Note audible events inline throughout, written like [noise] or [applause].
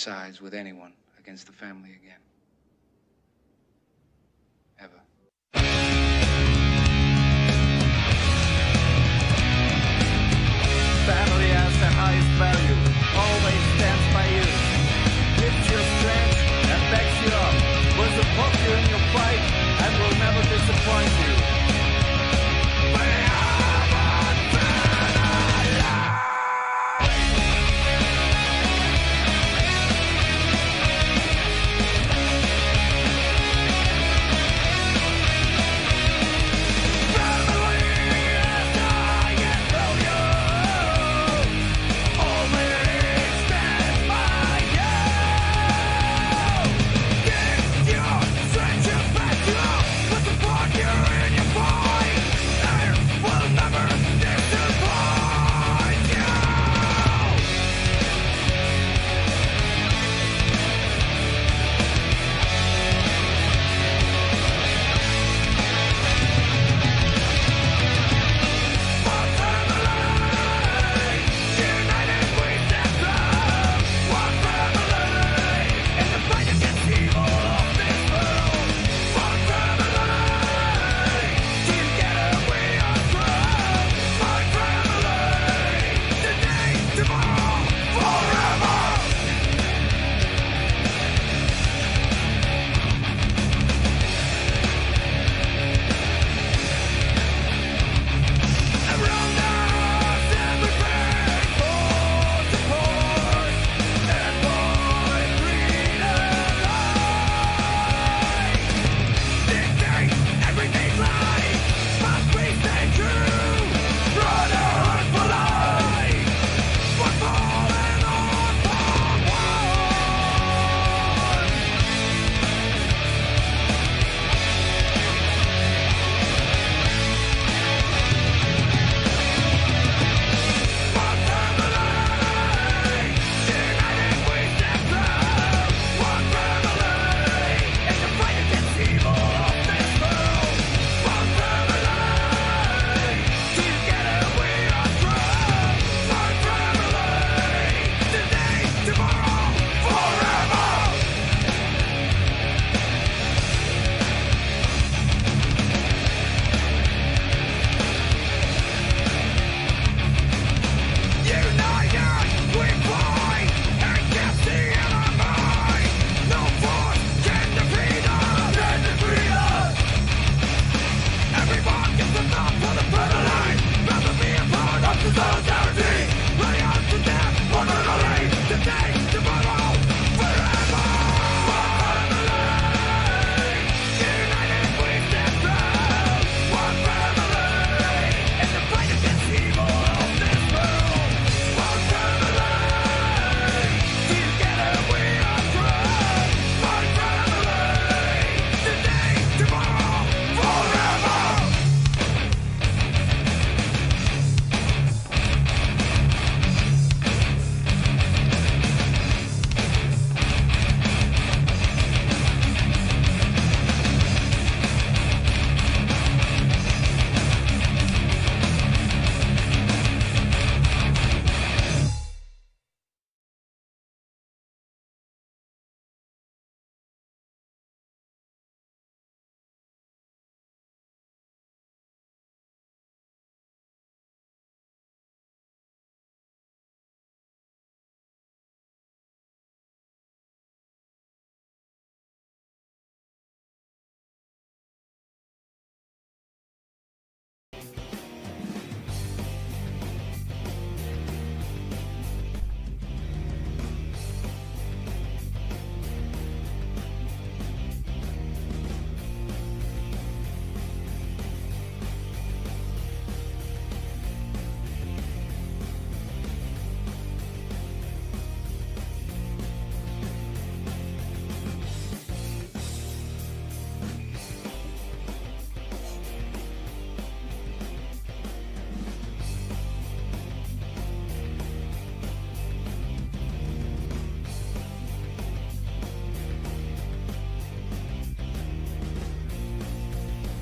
sides with anyone against the family again. Ever. Family has the highest value, always stands by you. Gives you strength and backs you up. Will support you in your fight and will never disappoint you.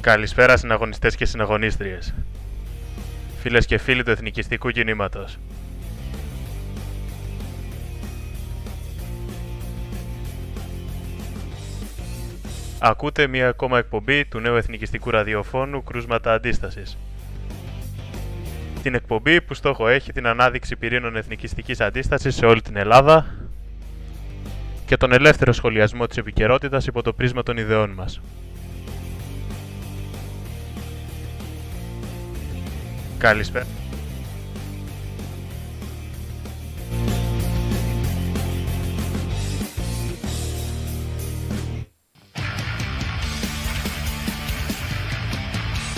Καλησπέρα συναγωνιστές και συναγωνίστριες. Φίλες και φίλοι του εθνικιστικού κινήματος. Ακούτε μία ακόμα εκπομπή του νέου εθνικιστικού ραδιοφώνου «Κρούσματα Αντίστασης». Την εκπομπή που στόχο έχει την ανάδειξη πυρήνων εθνικιστικής αντίστασης σε όλη την Ελλάδα και τον ελεύθερο σχολιασμό της επικαιρότητας υπό το πρίσμα των ιδεών μας. Καλησπέρα.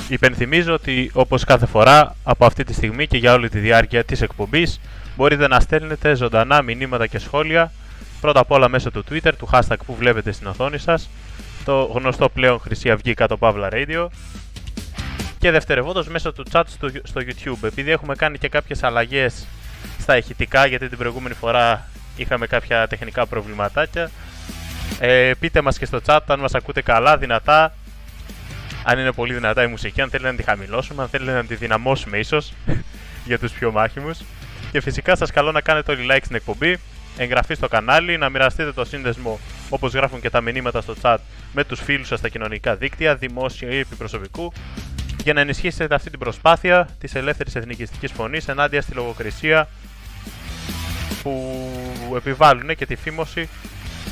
Υπενθυμίζω ότι όπως κάθε φορά από αυτή τη στιγμή και για όλη τη διάρκεια της εκπομπής μπορείτε να στέλνετε ζωντανά μηνύματα και σχόλια πρώτα απ' όλα μέσω του Twitter, του hashtag που βλέπετε στην οθόνη σας το γνωστό πλέον Χρυσή Αυγή κάτω Παύλα Radio και δευτερευόντως μέσω του chat στο, στο YouTube. Επειδή έχουμε κάνει και κάποιες αλλαγές στα ηχητικά γιατί την προηγούμενη φορά είχαμε κάποια τεχνικά προβληματάκια ε, πείτε μας και στο chat αν μας ακούτε καλά, δυνατά. Αν είναι πολύ δυνατά η μουσική, αν θέλετε να τη χαμηλώσουμε, αν θέλετε να τη δυναμώσουμε ίσως [laughs] για τους πιο μάχημους. Και φυσικά σας καλώ να κάνετε όλοι like στην εκπομπή, εγγραφή στο κανάλι, να μοιραστείτε το σύνδεσμο όπως γράφουν και τα μηνύματα στο chat με τους φίλους σας στα κοινωνικά δίκτυα, δημόσια ή επιπροσωπικού, για να ενισχύσετε αυτή την προσπάθεια της ελεύθερης εθνικιστικής φωνής ενάντια στη λογοκρισία που επιβάλλουν και τη φήμωση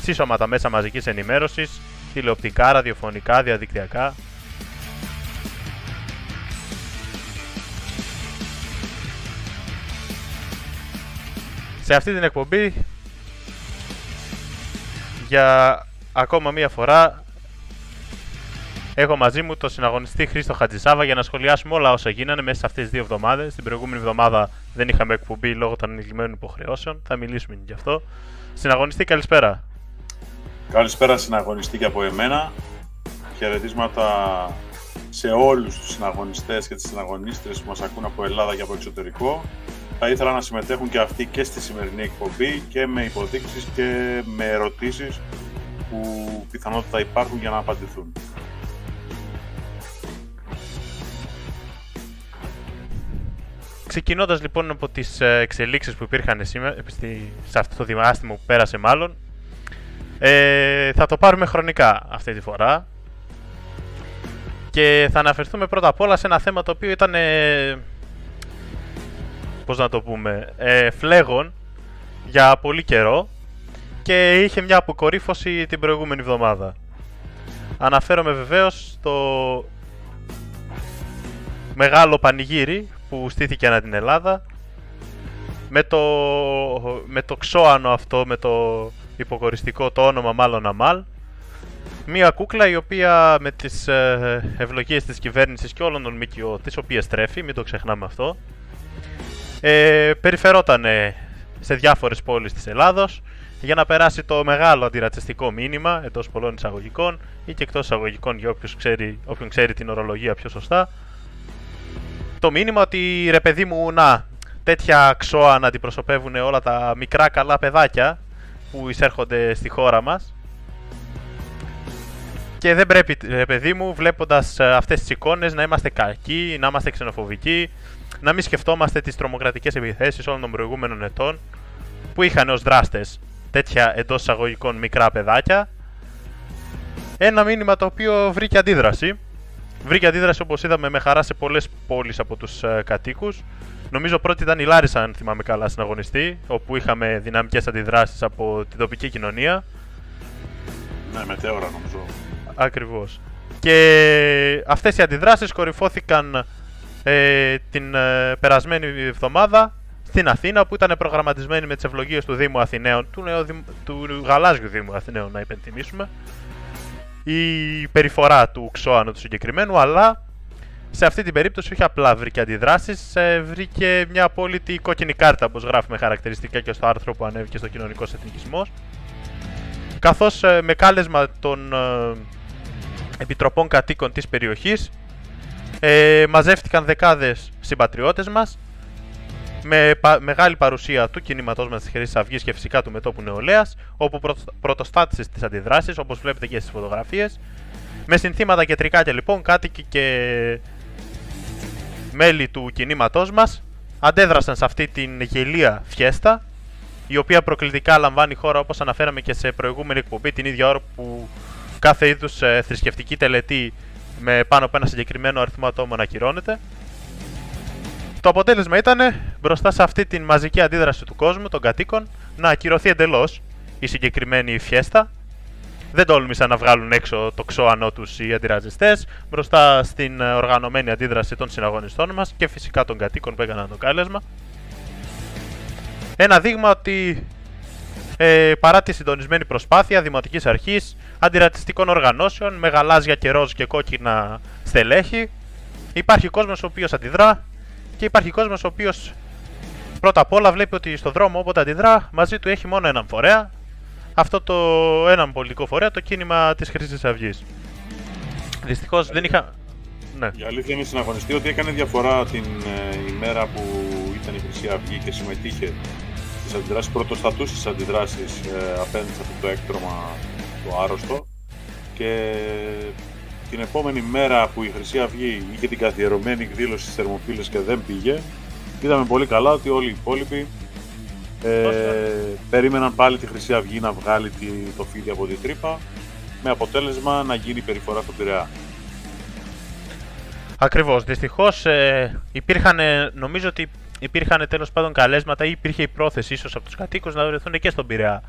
σύσσωμα τα μέσα μαζικής ενημέρωσης, τηλεοπτικά, ραδιοφωνικά, διαδικτυακά. Σε αυτή την εκπομπή για ακόμα μία φορά έχω μαζί μου τον συναγωνιστή Χρήστο Χατζησάβα για να σχολιάσουμε όλα όσα γίνανε μέσα σε αυτές τις δύο εβδομάδες. Την προηγούμενη εβδομάδα δεν είχαμε εκπομπή λόγω των ανηλυμένων υποχρεώσεων. Θα μιλήσουμε γι' αυτό. Συναγωνιστή, καλησπέρα. Καλησπέρα συναγωνιστή και από εμένα. Χαιρετίσματα σε όλους τους συναγωνιστές και τις συναγωνίστρες που μας ακούν από Ελλάδα και από εξωτερικό θα ήθελα να συμμετέχουν και αυτοί και στη σημερινή εκπομπή και με υποδείξεις και με ερωτήσεις που πιθανότητα υπάρχουν για να απαντηθούν. Ξεκινώντας λοιπόν από τις ε, εξελίξεις που υπήρχαν σήμερα, σε αυτό το διάστημα που πέρασε μάλλον, ε, θα το πάρουμε χρονικά αυτή τη φορά και θα αναφερθούμε πρώτα απ' όλα σε ένα θέμα το οποίο ήταν ε, πώς να το πούμε, ε, φλέγον για πολύ καιρό και είχε μια αποκορύφωση την προηγούμενη εβδομάδα. Αναφέρομαι βεβαίως στο μεγάλο πανηγύρι που στήθηκε ανά την Ελλάδα με το, με το ξώανο αυτό, με το υποκοριστικό το όνομα μάλλον Αμάλ Μία κούκλα η οποία με τις ε, ευλογίες της κυβέρνησης και όλων των ΜΚΟ τις οποίες τρέφει, μην το ξεχνάμε αυτό ε, περιφερόταν σε διάφορες πόλεις της Ελλάδος για να περάσει το μεγάλο αντιρατσιστικό μήνυμα εντός πολλών εισαγωγικών ή και εκτός εισαγωγικών για όποιος ξέρει, όποιον ξέρει την ορολογία πιο σωστά το μήνυμα ότι ρε παιδί μου να τέτοια ξώα να αντιπροσωπεύουν όλα τα μικρά καλά παιδάκια που εισέρχονται στη χώρα μας και δεν πρέπει, ρε παιδί μου, βλέποντας ε, αυτές τις εικόνες να είμαστε κακοί, να είμαστε ξενοφοβικοί να μην σκεφτόμαστε τις τρομοκρατικές επιθέσεις όλων των προηγούμενων ετών που είχαν ως δράστες τέτοια εντός εισαγωγικών μικρά παιδάκια. Ένα μήνυμα το οποίο βρήκε αντίδραση. Βρήκε αντίδραση όπως είδαμε με χαρά σε πολλές πόλεις από τους ε, κατοίκους. Νομίζω πρώτη ήταν η Λάρισα, αν θυμάμαι καλά, στην αγωνιστή, όπου είχαμε δυναμικές αντιδράσεις από την τοπική κοινωνία. Ναι, μετέωρα νομίζω. Ακριβώς. Και αυτές οι αντιδράσεις κορυφώθηκαν ε, την ε, περασμένη εβδομάδα στην Αθήνα που ήταν προγραμματισμένη με τις ευλογίες του Δήμου Αθηναίων, του, νέου, του Γαλάζιου Δήμου Αθηναίων να υπενθυμίσουμε, η περιφορά του Ξώανου του συγκεκριμένου, αλλά σε αυτή την περίπτωση όχι απλά βρήκε αντιδράσεις, ε, βρήκε μια απόλυτη κόκκινη κάρτα, όπως γράφουμε χαρακτηριστικά και στο άρθρο που ανέβηκε στο Κοινωνικός Εθνικισμός. Καθώς ε, με κάλεσμα των ε, επιτροπών κατοίκων της περιοχής ε, μαζεύτηκαν δεκάδες συμπατριώτες μας με μεγάλη παρουσία του κινήματός μας της Χρυσής Αυγής και φυσικά του μετόπου νεολαίας, όπου πρωτοστάτησες στι αντιδράσεις, όπως βλέπετε και στις φωτογραφίες, με συνθήματα και τρικάκια λοιπόν, κάτοικοι και μέλη του κινήματός μας αντέδρασαν σε αυτή την γελία φιέστα, η οποία προκλητικά λαμβάνει χώρα όπως αναφέραμε και σε προηγούμενη εκπομπή την ίδια ώρα που κάθε είδους ε, θρησκευτική τελετή με πάνω από ένα συγκεκριμένο αριθμό ατόμων ακυρώνεται. Το αποτέλεσμα ήταν μπροστά σε αυτή την μαζική αντίδραση του κόσμου, των κατοίκων, να ακυρωθεί εντελώς η συγκεκριμένη φιέστα. Δεν τόλμησαν να βγάλουν έξω το ξώανό τους οι αντιραζιστές μπροστά στην ε, οργανωμένη αντίδραση των συναγωνιστών μας και φυσικά των κατοίκων που έκαναν το κάλεσμα. Ένα δείγμα ότι ε, παρά τη συντονισμένη προσπάθεια δημοτικής αρχής, αντιρατσιστικών οργανώσεων, με γαλάζια και ροζ και κόκκινα στελέχη, υπάρχει κόσμος ο οποίος αντιδρά και υπάρχει κόσμος ο οποίος πρώτα απ' όλα βλέπει ότι στο δρόμο όποτε αντιδρά μαζί του έχει μόνο έναν φορέα, αυτό το έναν πολιτικό φορέα, το κίνημα της Χρυσής Αυγής. Δυστυχώς δεν είχα... Ναι. Η αλήθεια είναι συναγωνιστή ότι έκανε διαφορά την ε, ημέρα που ήταν η Χρυσή Αυγή και συμμετείχε στις αντιδράσεις, πρωτοστατούσε στις αντιδράσεις ε, απέναντι σε αυτό το έκτρωμα το άρρωστο και την επόμενη μέρα που η Χρυσή Αυγή είχε την καθιερωμένη εκδήλωση στις Θερμοφύλες και δεν πήγε είδαμε πολύ καλά ότι όλοι οι υπόλοιποι ε, περίμεναν πάλι τη Χρυσή Αυγή να βγάλει τη, το φίδι από την τρύπα με αποτέλεσμα να γίνει περιφορά στον Πειραιά. Ακριβώς. Δυστυχώς ε, υπήρχαν, ε, νομίζω ότι υπήρχαν τέλος πάντων καλέσματα ή υπήρχε η πρόθεση ίσως από τους κατοίκους να βρεθούν και στον Πειραιά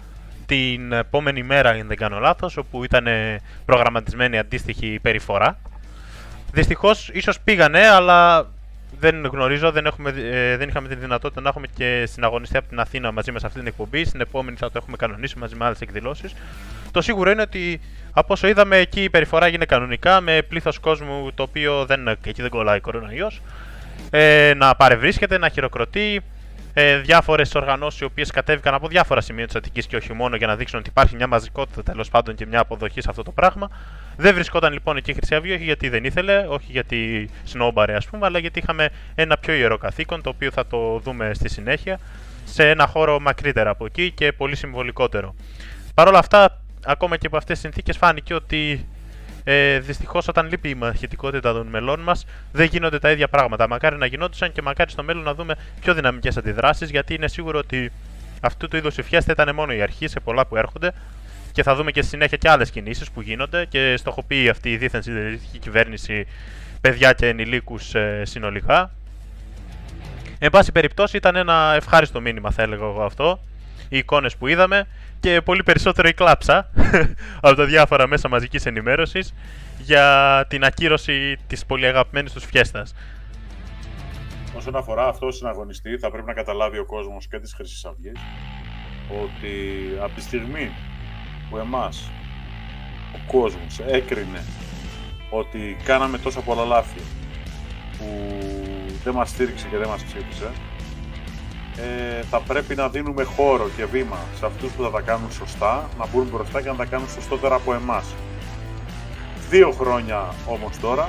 την επόμενη μέρα, αν δεν κάνω λάθος, όπου ήταν ε, προγραμματισμένη αντίστοιχη περιφορά. Δυστυχώς ίσως πήγανε, αλλά δεν γνωρίζω, δεν, έχουμε, ε, δεν είχαμε τη δυνατότητα να έχουμε και συναγωνιστεί από την Αθήνα μαζί μας σε αυτή την εκπομπή. Στην επόμενη θα το έχουμε κανονίσει μαζί με άλλες εκδηλώσεις. Το σίγουρο είναι ότι από όσο είδαμε εκεί η περιφορά γίνεται κανονικά με πλήθος κόσμου το οποίο δεν, εκεί δεν κολλάει κορονοϊός. Ε, να παρευρίσκεται, να χειροκροτεί. Ε, διάφορες οργανώσεις οι οποίες κατέβηκαν από διάφορα σημεία της Αττικής και όχι μόνο για να δείξουν ότι υπάρχει μια μαζικότητα τέλος πάντων και μια αποδοχή σε αυτό το πράγμα. Δεν βρισκόταν λοιπόν εκεί η Χρυσή Αυγή, όχι γιατί δεν ήθελε, όχι γιατί σνόμπαρε ας πούμε, αλλά γιατί είχαμε ένα πιο ιερό καθήκον, το οποίο θα το δούμε στη συνέχεια, σε ένα χώρο μακρύτερα από εκεί και πολύ συμβολικότερο. Παρ' όλα αυτά, ακόμα και από αυτές τις συνθήκες φάνηκε ότι ε, Δυστυχώς, όταν λείπει η μαχητικότητα των μελών μας, δεν γίνονται τα ίδια πράγματα. Μακάρι να γινόντουσαν και μακάρι στο μέλλον να δούμε πιο δυναμικές αντιδράσεις, γιατί είναι σίγουρο ότι αυτού του είδους η φιέστα ήταν μόνο η αρχή σε πολλά που έρχονται και θα δούμε και στη συνέχεια και άλλες κινήσεις που γίνονται και στοχοποιεί αυτή η δίθεν συντηρητική κυβέρνηση παιδιά και ενηλίκους ε, συνολικά. Εν πάση περιπτώσει, ήταν ένα ευχάριστο μήνυμα, θα έλεγα εγώ αυτό. Οι εικόνες που είδαμε και πολύ περισσότερο η κλάψα [laughs] από τα διάφορα μέσα μαζικής ενημέρωσης για την ακύρωση της πολύ αγαπημένης τους φιέστας. Όσον αφορά αυτό το συναγωνιστή, θα πρέπει να καταλάβει ο κόσμος και της Χρυσής Αυγής ότι από τη στιγμή που εμάς ο κόσμος έκρινε ότι κάναμε τόσα πολλά λάθη που δεν μας στήριξε και δεν μας ψήφισε ε, θα πρέπει να δίνουμε χώρο και βήμα σε αυτούς που θα τα κάνουν σωστά, να μπουν μπροστά και να τα κάνουν σωστότερα από εμάς. Δύο χρόνια όμως τώρα,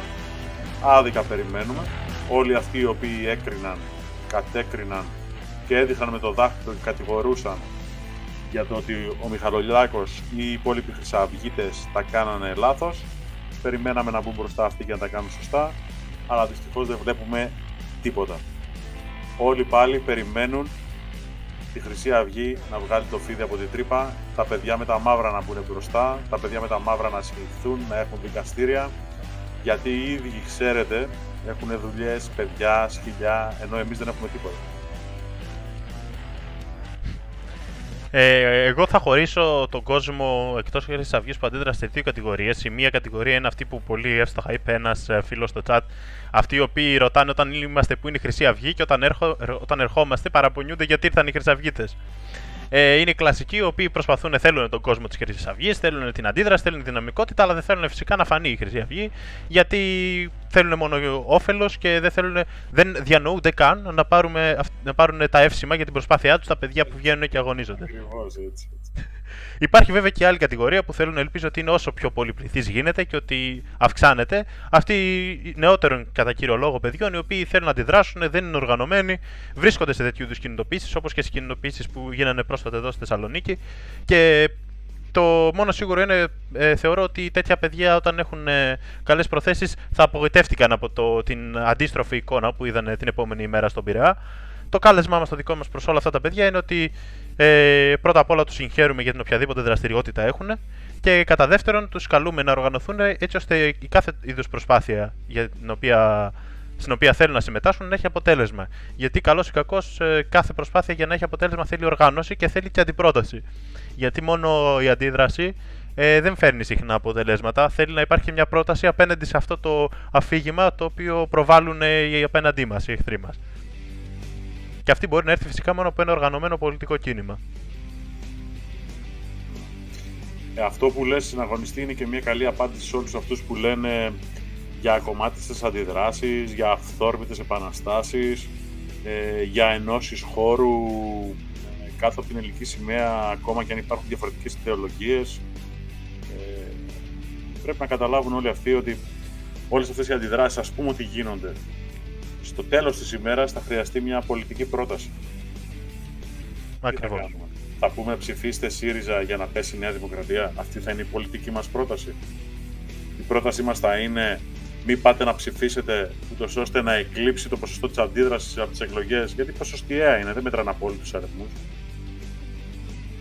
άδικα περιμένουμε, όλοι αυτοί οι οποίοι έκριναν, κατέκριναν και έδειχναν με το δάχτυλο και κατηγορούσαν για το ότι ο Μιχαλολιάκος ή οι υπόλοιποι χρυσαυγίτες τα κάνανε λάθος, περιμέναμε να μπουν μπροστά αυτοί και να τα κάνουν σωστά, αλλά δυστυχώς δεν βλέπουμε τίποτα όλοι πάλι περιμένουν τη Χρυσή Αυγή να βγάλει το φίδι από την τρύπα, τα παιδιά με τα μαύρα να μπουν μπροστά, τα παιδιά με τα μαύρα να συλληφθούν, να έχουν δικαστήρια, γιατί οι ίδιοι, ξέρετε, έχουν δουλειές, παιδιά, σκυλιά, ενώ εμείς δεν έχουμε τίποτα. Ε, εγώ θα χωρίσω τον κόσμο εκτός Χρυσή Αυγής που αντίδρασε σε δύο κατηγορίες. Η μία κατηγορία είναι αυτή που πολύ εύστοχα είπε ένας ε, φίλος στο chat. Αυτοί οι οποίοι ρωτάνε όταν είμαστε που είναι η Χρυσή Αυγή και όταν, έρχο, όταν ερχόμαστε παραπονιούνται γιατί ήρθαν οι Χρυσαυγίτες. Ε, είναι οι κλασικοί οι οποίοι προσπαθούν, θέλουν τον κόσμο της Χρυσής Αυγής, θέλουν την αντίδραση, θέλουν τη δυναμικότητα, αλλά δεν θέλουν φυσικά να φανεί η Χρυσή Αυγή, γιατί θέλουν μόνο όφελος και δεν, θέλουν, δεν διανοούνται καν να, πάρουμε, να πάρουν τα εύσημα για την προσπάθειά τους τα παιδιά που βγαίνουν και αγωνίζονται. Ακριβώς έτσι. έτσι. Υπάρχει βέβαια και άλλη κατηγορία που θέλουν να ελπίζω ότι είναι όσο πιο πολυπληθής γίνεται και ότι αυξάνεται. Αυτοί οι νεότερων κατά κύριο λόγο παιδιών, οι οποίοι θέλουν να αντιδράσουν, δεν είναι οργανωμένοι, βρίσκονται σε τέτοιου είδους κινητοποίησεις, όπως και στι κινητοποίησεις που γίνανε πρόσφατα εδώ στη Θεσσαλονίκη. Και το μόνο σίγουρο είναι, ε, θεωρώ ότι τέτοια παιδιά όταν έχουν ε, καλές προθέσεις θα απογοητεύτηκαν από το, την αντίστροφη εικόνα που είδαν την επόμενη ημέρα στον Πειραιά. Το κάλεσμά μας το δικό μας προς όλα αυτά τα παιδιά είναι ότι ε, πρώτα απ' όλα τους συγχαίρουμε για την οποιαδήποτε δραστηριότητα έχουν Και κατά δεύτερον, τους καλούμε να οργανωθούν έτσι ώστε η κάθε είδους προσπάθεια για την οποία, στην οποία θέλουν να συμμετάσχουν να έχει αποτέλεσμα. Γιατί καλώς ή κακώς ε, κάθε προσπάθεια για να έχει αποτέλεσμα θέλει οργάνωση και θέλει και αντιπρόταση. Γιατί μόνο η αντίδραση ε, δεν φέρνει συχνά αποτελέσματα. Θέλει να υπάρχει μια πρόταση απέναντι σε αυτό το αφήγημα το οποίο προβάλλουν ε, οι απέναντί μας, οι εχθροί μας. Και αυτή μπορεί να έρθει φυσικά μόνο από ένα οργανωμένο πολιτικό κίνημα. Ε, αυτό που λες συναγωνιστή είναι και μια καλή απάντηση σε όλους αυτούς που λένε για κομμάτιστες αντιδράσεις, για αυθόρμητες επαναστάσεις, ε, για ενώσεις χώρου ε, κάτω από την ελληνική σημαία ακόμα και αν υπάρχουν διαφορετικές ιδεολογίες. Ε, πρέπει να καταλάβουν όλοι αυτοί ότι όλες αυτές οι αντιδράσεις, ας πούμε ότι γίνονται, στο τέλος της ημέρας θα χρειαστεί μια πολιτική πρόταση. Ακριβώς. Τι θα κάνουμε; Θα πούμε ψηφίστε ΣΥΡΙΖΑ για να πέσει η Νέα Δημοκρατία. Αυτή θα είναι η πολιτική μας πρόταση. Η πρότασή μας θα είναι μην πάτε να ψηφίσετε ούτως ώστε να εκλείψει το ποσοστό της αντίδρασης από τις εκλογές, γιατί ποσοστιαία είναι, δεν μετράνε απόλυτους αριθμούς.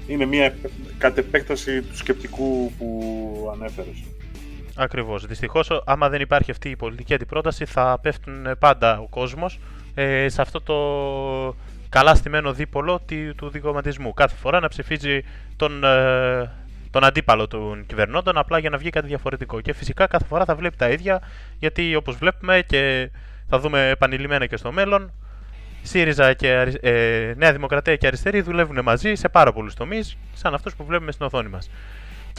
Είναι μια κατ' επέκταση του σκεπτικού που ανέφερες. Ακριβώς. Δυστυχώς, άμα δεν υπάρχει αυτή η πολιτική αντιπρόταση, θα πέφτουν πάντα ο κόσμος ε, σε αυτό το καλά στημένο δίπολο του, του δικοματισμού. Κάθε φορά να ψηφίζει τον, ε, τον αντίπαλο των κυβερνώντων απλά για να βγει κάτι διαφορετικό. Και φυσικά κάθε φορά θα βλέπει τα ίδια, γιατί όπως βλέπουμε και θα δούμε επανειλημμένα και στο μέλλον, ΣΥΡΙΖΑ και ε, Νέα Δημοκρατία και Αριστερή δουλεύουν μαζί σε πάρα πολλούς τομείς, σαν αυτούς που βλέπουμε στην οθόνη μας.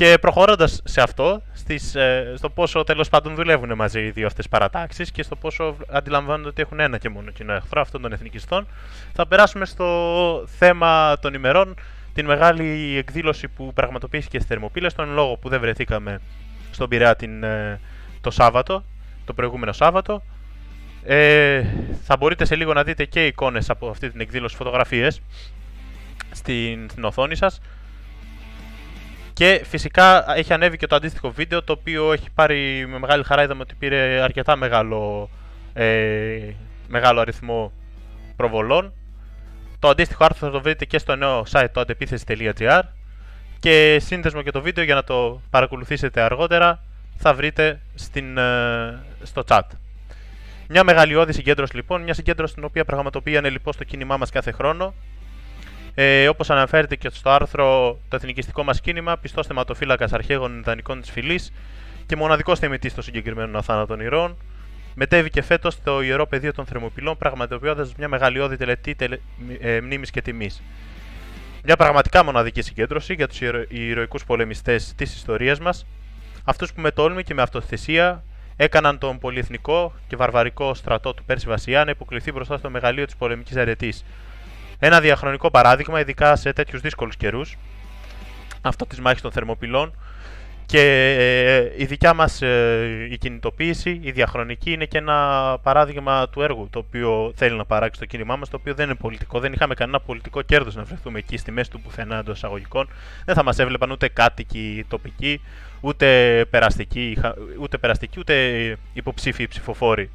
Και προχωρώντας σε αυτό, στις, ε, στο πόσο τέλος πάντων δουλεύουν μαζί οι δύο αυτές παρατάξεις και στο πόσο αντιλαμβάνονται ότι έχουν ένα και μόνο κοινό εχθρό, αυτόν των εθνικιστών, θα περάσουμε στο θέμα των ημερών, την μεγάλη εκδήλωση που πραγματοποιήθηκε στις Θερμοπύλες, τον λόγο που δεν βρεθήκαμε στον Πειραιά την, ε, το Σάββατο, το προηγούμενο Σάββατο. Ε, θα μπορείτε σε λίγο να δείτε και εικόνες από αυτή την εκδήλωση φωτογραφίες στην, στην οθόνη σας και φυσικά έχει ανέβει και το αντίστοιχο βίντεο το οποίο έχει πάρει με μεγάλη χαρά είδαμε ότι πήρε αρκετά μεγάλο, ε, μεγάλο αριθμό προβολών. Το αντίστοιχο άρθρο θα το βρείτε και στο νέο site το αντεπίθεση.gr και σύνδεσμο και το βίντεο για να το παρακολουθήσετε αργότερα θα βρείτε στην, ε, στο chat. Μια μεγαλειώδη συγκέντρωση λοιπόν, μια συγκέντρωση την οποία πραγματοποιεί ανελειπώς το κίνημά μας κάθε χρόνο ε, Όπως αναφέρεται και στο άρθρο, το εθνικιστικό μας κίνημα, πιστός θεματοφύλακας αρχαίγων ιδανικών της φυλής και μοναδικός θεμητής των συγκεκριμένων αθάνατων ηρώων, μετέβη και φέτος στο ιερό πεδίο των Θερμοπυλών, πραγματοποιώντας μια μεγαλειώδη τελετή τελε, ε, μνήμης και τιμής. Μια πραγματικά μοναδική συγκέντρωση για τους ηρωικού πολεμιστές της ιστορίας μας, αυτούς που με τόλμη και με αυτοθεσία έκαναν τον πολυεθνικό και βαρβαρικό στρατό του Πέρση Βασιλιά να υποκληθεί μπροστά στο μεγαλείο της πολεμικής αρετή, ένα διαχρονικό παράδειγμα, ειδικά σε τέτοιους δύσκολους καιρούς, αυτό της μάχης των Θερμοπυλών. Και ε, η δικιά μας ε, η κινητοποίηση, η διαχρονική, είναι και ένα παράδειγμα του έργου το οποίο θέλει να παράξει το κίνημά μας, το οποίο δεν είναι πολιτικό. Δεν είχαμε κανένα πολιτικό κέρδος να βρεθούμε εκεί στη μέση του πουθενά εντός εισαγωγικών. Δεν θα μας έβλεπαν ούτε κάτοικοι τοπικοί, ούτε περαστικοί, ούτε, περαστικοί, ούτε υποψήφιοι ψηφοφόροι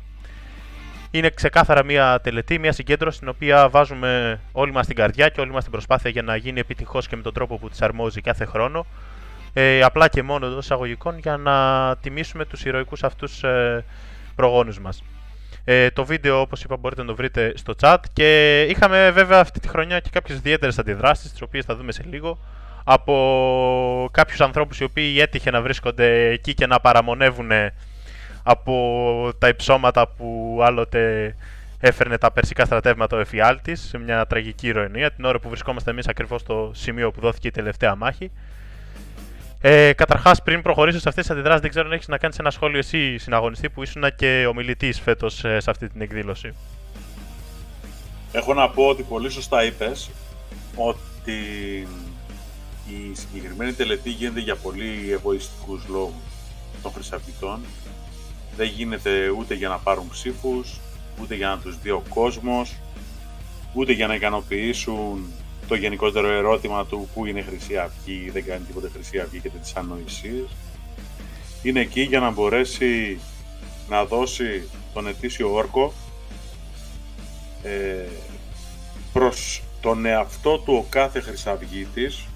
είναι ξεκάθαρα μια τελετή, μια συγκέντρωση στην οποία βάζουμε όλοι μας την καρδιά και όλη μας την προσπάθεια για να γίνει επιτυχώς και με τον τρόπο που της αρμόζει κάθε χρόνο. Ε, απλά και μόνο εντός εισαγωγικών για να τιμήσουμε τους ηρωικούς αυτούς ε, προγόνους μας. Ε, το βίντεο όπως είπα μπορείτε να το βρείτε στο chat και είχαμε βέβαια αυτή τη χρονιά και κάποιες ιδιαίτερες αντιδράσεις τις οποίες θα δούμε σε λίγο από κάποιους ανθρώπους οι οποίοι έτυχε να βρίσκονται εκεί και να παραμονεύουν από τα υψώματα που άλλοτε έφερνε τα περσικά στρατεύματα ο εφιάλτης σε μια τραγική ηρωινία την ώρα που βρισκόμαστε εμείς ακριβώς στο σημείο που δόθηκε η τελευταία μάχη. Ε, Καταρχάς, πριν προχωρήσω σε αυτές τις αντιδράσεις, δεν ξέρω αν έχεις να κάνεις ένα σχόλιο εσύ, συναγωνιστή, που ήσουν και ομιλητής φέτος ε, σε αυτή την εκδήλωση. Έχω να πω ότι πολύ σωστά είπες ότι η συγκεκριμένη τελετή γίνεται για πολύ εγωιστικούς λόγους των χρυσαυγητών δεν γίνεται ούτε για να πάρουν ψήφους, ούτε για να τους δει ο κόσμος, ούτε για να ικανοποιήσουν το γενικότερο ερώτημα του πού είναι Χρυσή Αυγή, δεν κάνει τίποτε Χρυσή Αυγή και τις ανοησίες. Είναι εκεί για να μπορέσει να δώσει τον ετήσιο όρκο ε, προς τον εαυτό του ο κάθε Χρυσαυγήτης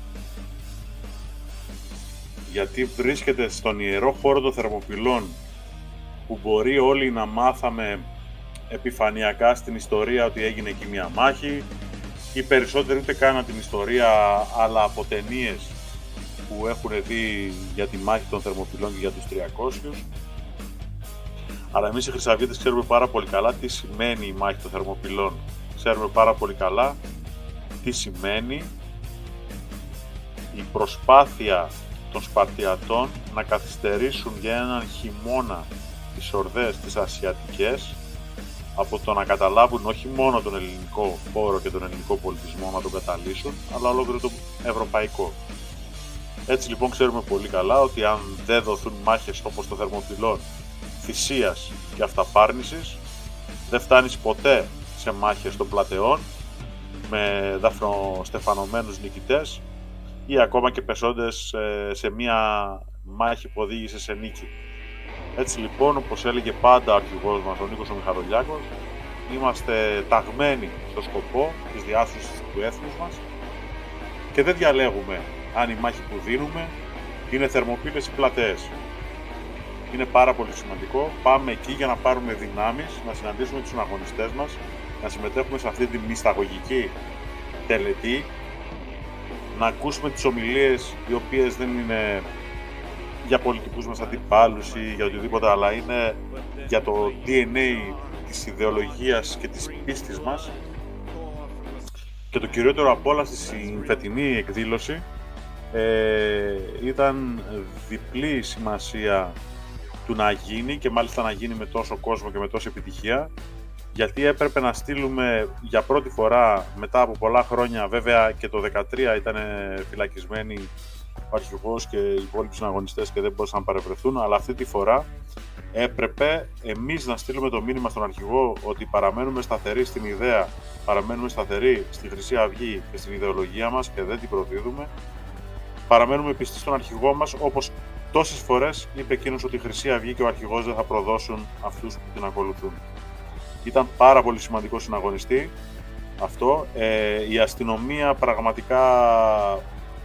γιατί βρίσκεται στον ιερό χώρο των Θερμοπυλών που μπορεί όλοι να μάθαμε επιφανειακά στην ιστορία ότι έγινε εκεί μια μάχη ή περισσότεροι ούτε κάναν την ιστορία αλλά από ταινίες που έχουν δει για τη μάχη των Θερμοπυλών και για τους 300 αλλά εμείς οι Χρυσαυγίτες ξέρουμε πάρα πολύ καλά τι σημαίνει η μάχη των Θερμοπυλών ξέρουμε πάρα πολύ καλά τι σημαίνει η προσπάθεια των Σπαρτιατών να καθυστερήσουν για έναν χειμώνα τις ορδές τις ασιατικές από το να καταλάβουν όχι μόνο τον ελληνικό χώρο και τον ελληνικό πολιτισμό να τον καταλύσουν, αλλά ολόκληρο τον ευρωπαϊκό. Έτσι λοιπόν ξέρουμε πολύ καλά ότι αν δεν δοθούν μάχες όπως το Θερμοπυλών θυσίας και αυταπάρνησης, δεν φτάνεις ποτέ σε μάχες των πλατεών με δαφνοστεφανωμένους νικητές ή ακόμα και πεσόντες ε, σε μια μάχη που οδήγησε σε νίκη. Έτσι λοιπόν, όπως έλεγε πάντα ο αρχηγός μας, ο Νίκος ο Μιχαλολιάκος, είμαστε ταγμένοι στο σκοπό της διάσωσης του έθνους μας και δεν διαλέγουμε αν η μάχη που δίνουμε είναι θερμοπύλες ή πλατεές. Είναι πάρα πολύ σημαντικό. Πάμε εκεί για να πάρουμε δυνάμεις, να συναντήσουμε τους αγωνιστές μας, να συμμετέχουμε σε αυτή τη μυσταγωγική τελετή, να ακούσουμε τις ομιλίες οι οποίες δεν είναι για πολιτικούς μας αντιπάλους ή για οτιδήποτε, αλλά είναι για το DNA της ιδεολογίας και της πίστης μας. Και το κυριότερο από όλα στη φετινή εκδήλωση ε, ήταν διπλή σημασία του να γίνει και μάλιστα να γίνει με τόσο κόσμο και με τόση επιτυχία γιατί έπρεπε να στείλουμε για πρώτη φορά μετά από πολλά χρόνια, βέβαια και το 2013 ήταν φυλακισμένοι ο αρχηγός και οι υπόλοιποι συναγωνιστές και δεν μπορούσαν να παρευρεθούν, αλλά αυτή τη φορά έπρεπε εμείς να στείλουμε το μήνυμα στον αρχηγό ότι παραμένουμε σταθεροί στην ιδέα, παραμένουμε σταθεροί στη Χρυσή Αυγή και στην ιδεολογία μας και δεν την προδίδουμε. Παραμένουμε πιστοί στον αρχηγό μας, όπως τόσες φορές είπε εκείνος ότι η Χρυσή Αυγή και ο αρχηγός δεν θα προδώσουν αυτούς που την ακολουθούν. Ήταν πάρα πολύ σημαντικός συναγωνιστή αυτό. Ε, η αστυνομία πραγματικά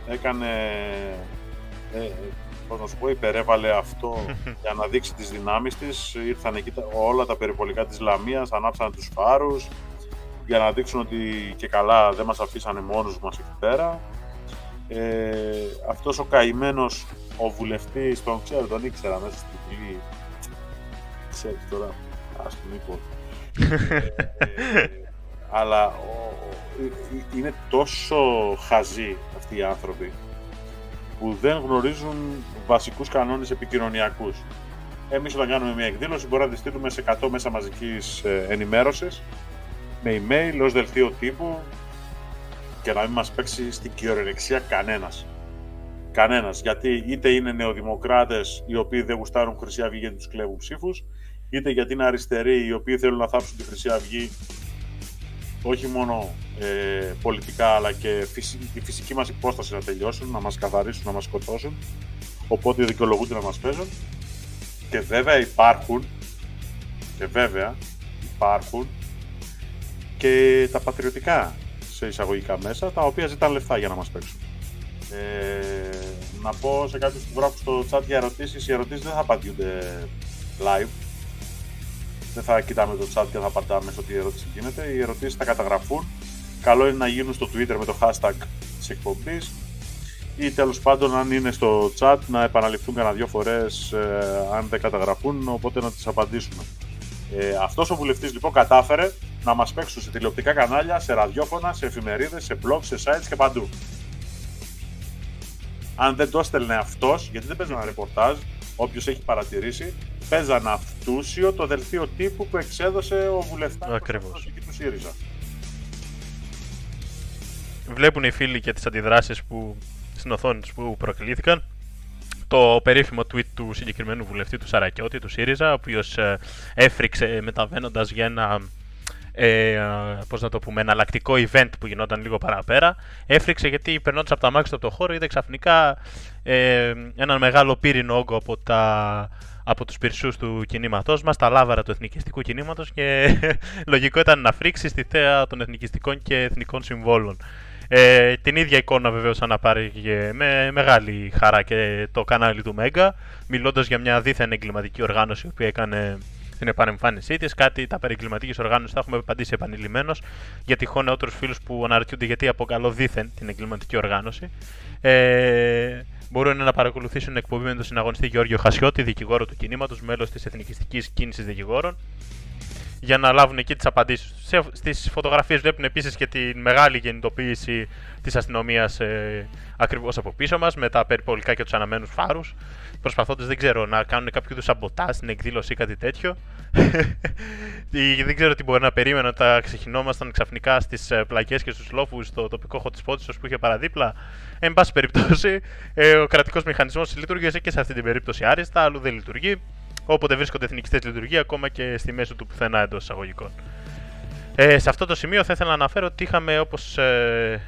έκανε, ε, ε, πώς να σου πω, υπερέβαλε αυτό [laughs] για να δείξει τις δυνάμεις της. Ήρθαν εκεί όλα τα περιπολικά της Λαμίας, ανάψανε τους φάρους για να δείξουν ότι και καλά δεν μας αφήσανε μόνους μας εκεί πέρα. Ε, αυτός ο καημένος, ο βουλευτής, τον ξέρω, τον ήξερα μέσα στην Βουλή. Ξέρεις τώρα, ας τον είπω. [laughs] ε, αλλά είναι τόσο χαζοί αυτοί οι άνθρωποι που δεν γνωρίζουν βασικούς κανόνες επικοινωνιακούς. Εμείς όταν κάνουμε μια εκδήλωση μπορούμε να τη στείλουμε σε 100 μέσα μαζικής ε, ενημέρωσης με email ως δελτίο τύπου και να μην μας παίξει στην κυριολεξία κανένας. Κανένας, γιατί είτε είναι νεοδημοκράτες οι οποίοι δεν γουστάρουν Χρυσή Αυγή γιατί τους κλέβουν ψήφους, είτε γιατί είναι αριστεροί οι οποίοι θέλουν να θάψουν τη Χρυσή Αυγή όχι μόνο ε, πολιτικά αλλά και φυσική, η φυσική μας υπόσταση να τελειώσουν, να μας καθαρίσουν, να μας σκοτώσουν οπότε δικαιολογούνται να μας παίζουν και βέβαια υπάρχουν και βέβαια υπάρχουν και τα πατριωτικά σε εισαγωγικά μέσα τα οποία ζητάνε λεφτά για να μας παίξουν. Ε, να πω σε κάποιους που γράφουν στο chat για ερωτήσεις, οι ερωτήσεις δεν θα απαντιούνται live δεν θα κοιτάμε το chat και θα απαντάμε σε ό,τι ερώτηση γίνεται. Οι ερωτήσεις θα καταγραφούν. Καλό είναι να γίνουν στο Twitter με το hashtag της εκπομπής ή τέλος πάντων αν είναι στο chat να επαναληφθούν κανένα δύο φορές ε, αν δεν καταγραφούν, οπότε να τις απαντήσουμε. Ε, Αυτός ο βουλευτής λοιπόν κατάφερε να μας παίξουν σε τηλεοπτικά κανάλια, σε ραδιόφωνα, σε εφημερίδες, σε blog, σε sites και παντού. Αν δεν το έστελνε αυτός, γιατί δεν παίζει ένα ρεπορτάζ, όποιος έχει παρατηρήσει, παίζαν αυτούσιο το δελτίο τύπου που εξέδωσε ο βουλευτής του ΣΥΡΙΖΑ. Βλέπουν οι φίλοι και τις αντιδράσεις που, στην οθόνη τους που προκλήθηκαν. Το περίφημο tweet του συγκεκριμένου βουλευτή του Σαρακιώτη, του ΣΥΡΙΖΑ, ο οποίος ε, έφρυξε μεταβαίνοντας για ένα ε, πώς να το πούμε, εναλλακτικό event που γινόταν λίγο παραπέρα. Έφρυξε γιατί περνώντας από τα μάξι του από το χώρο είδε ξαφνικά ε, έναν μεγάλο πύρινο όγκο από τα από τους πυρσούς του κινήματός μας, τα λάβαρα του εθνικιστικού κινήματος και [laughs] λογικό ήταν να φρίξει στη θέα των εθνικιστικών και εθνικών συμβόλων. Ε, την ίδια εικόνα βεβαίως αναπάρει με μεγάλη χαρά και το κανάλι του Μέγκα, μιλώντας για μια δίθεν εγκληματική οργάνωση που έκανε την επανεμφάνισή της. Κάτι τα περί εγκληματική οργάνωσης θα έχουμε απαντήσει επανειλημμένω για τυχόν νεότερους φίλους που αναρωτιούνται γιατί αποκαλώ δίθεν την εγκληματική οργάνωση. Ε, μπορούν να παρακολουθήσουν εκπομπή με τον συναγωνιστή Γεώργιο Χασιώτη, δικηγόρο του κινήματος, μέλος της Εθνικιστικής Κίνησης Δικηγόρων, για να λάβουν εκεί τις απαντήσεις τους. Στις φωτογραφίες βλέπουν επίσης και τη μεγάλη γεννητοποίηση της αστυνομίας ε, ακριβώς από πίσω μας, με τα περιπολικά και τους αναμένους φάρους. Προσπαθώντας, δεν ξέρω, να κάνουν κάποιο είδους σαμποτά στην εκδήλωση ή κάτι τέτοιο. [laughs] δεν ξέρω τι μπορεί να περίμενα όταν ξεχυνόμασταν ξαφνικά στις ε, πλακέ και στους λόφους στο τοπικό hot spot που είχε παραδίπλα. Εν πάση περιπτώσει, ε, ο κρατικός μηχανισμός λειτουργήσε και σε αυτή την περίπτωση άριστα, αλλού δεν λειτουργεί. Όποτε βρίσκονται εθνικιστές λειτουργεί, ακόμα και στη μέση του πουθενά εντός εισαγωγικών. Ε, σε αυτό το σημείο θα ήθελα να αναφέρω ότι είχαμε, όπως ε,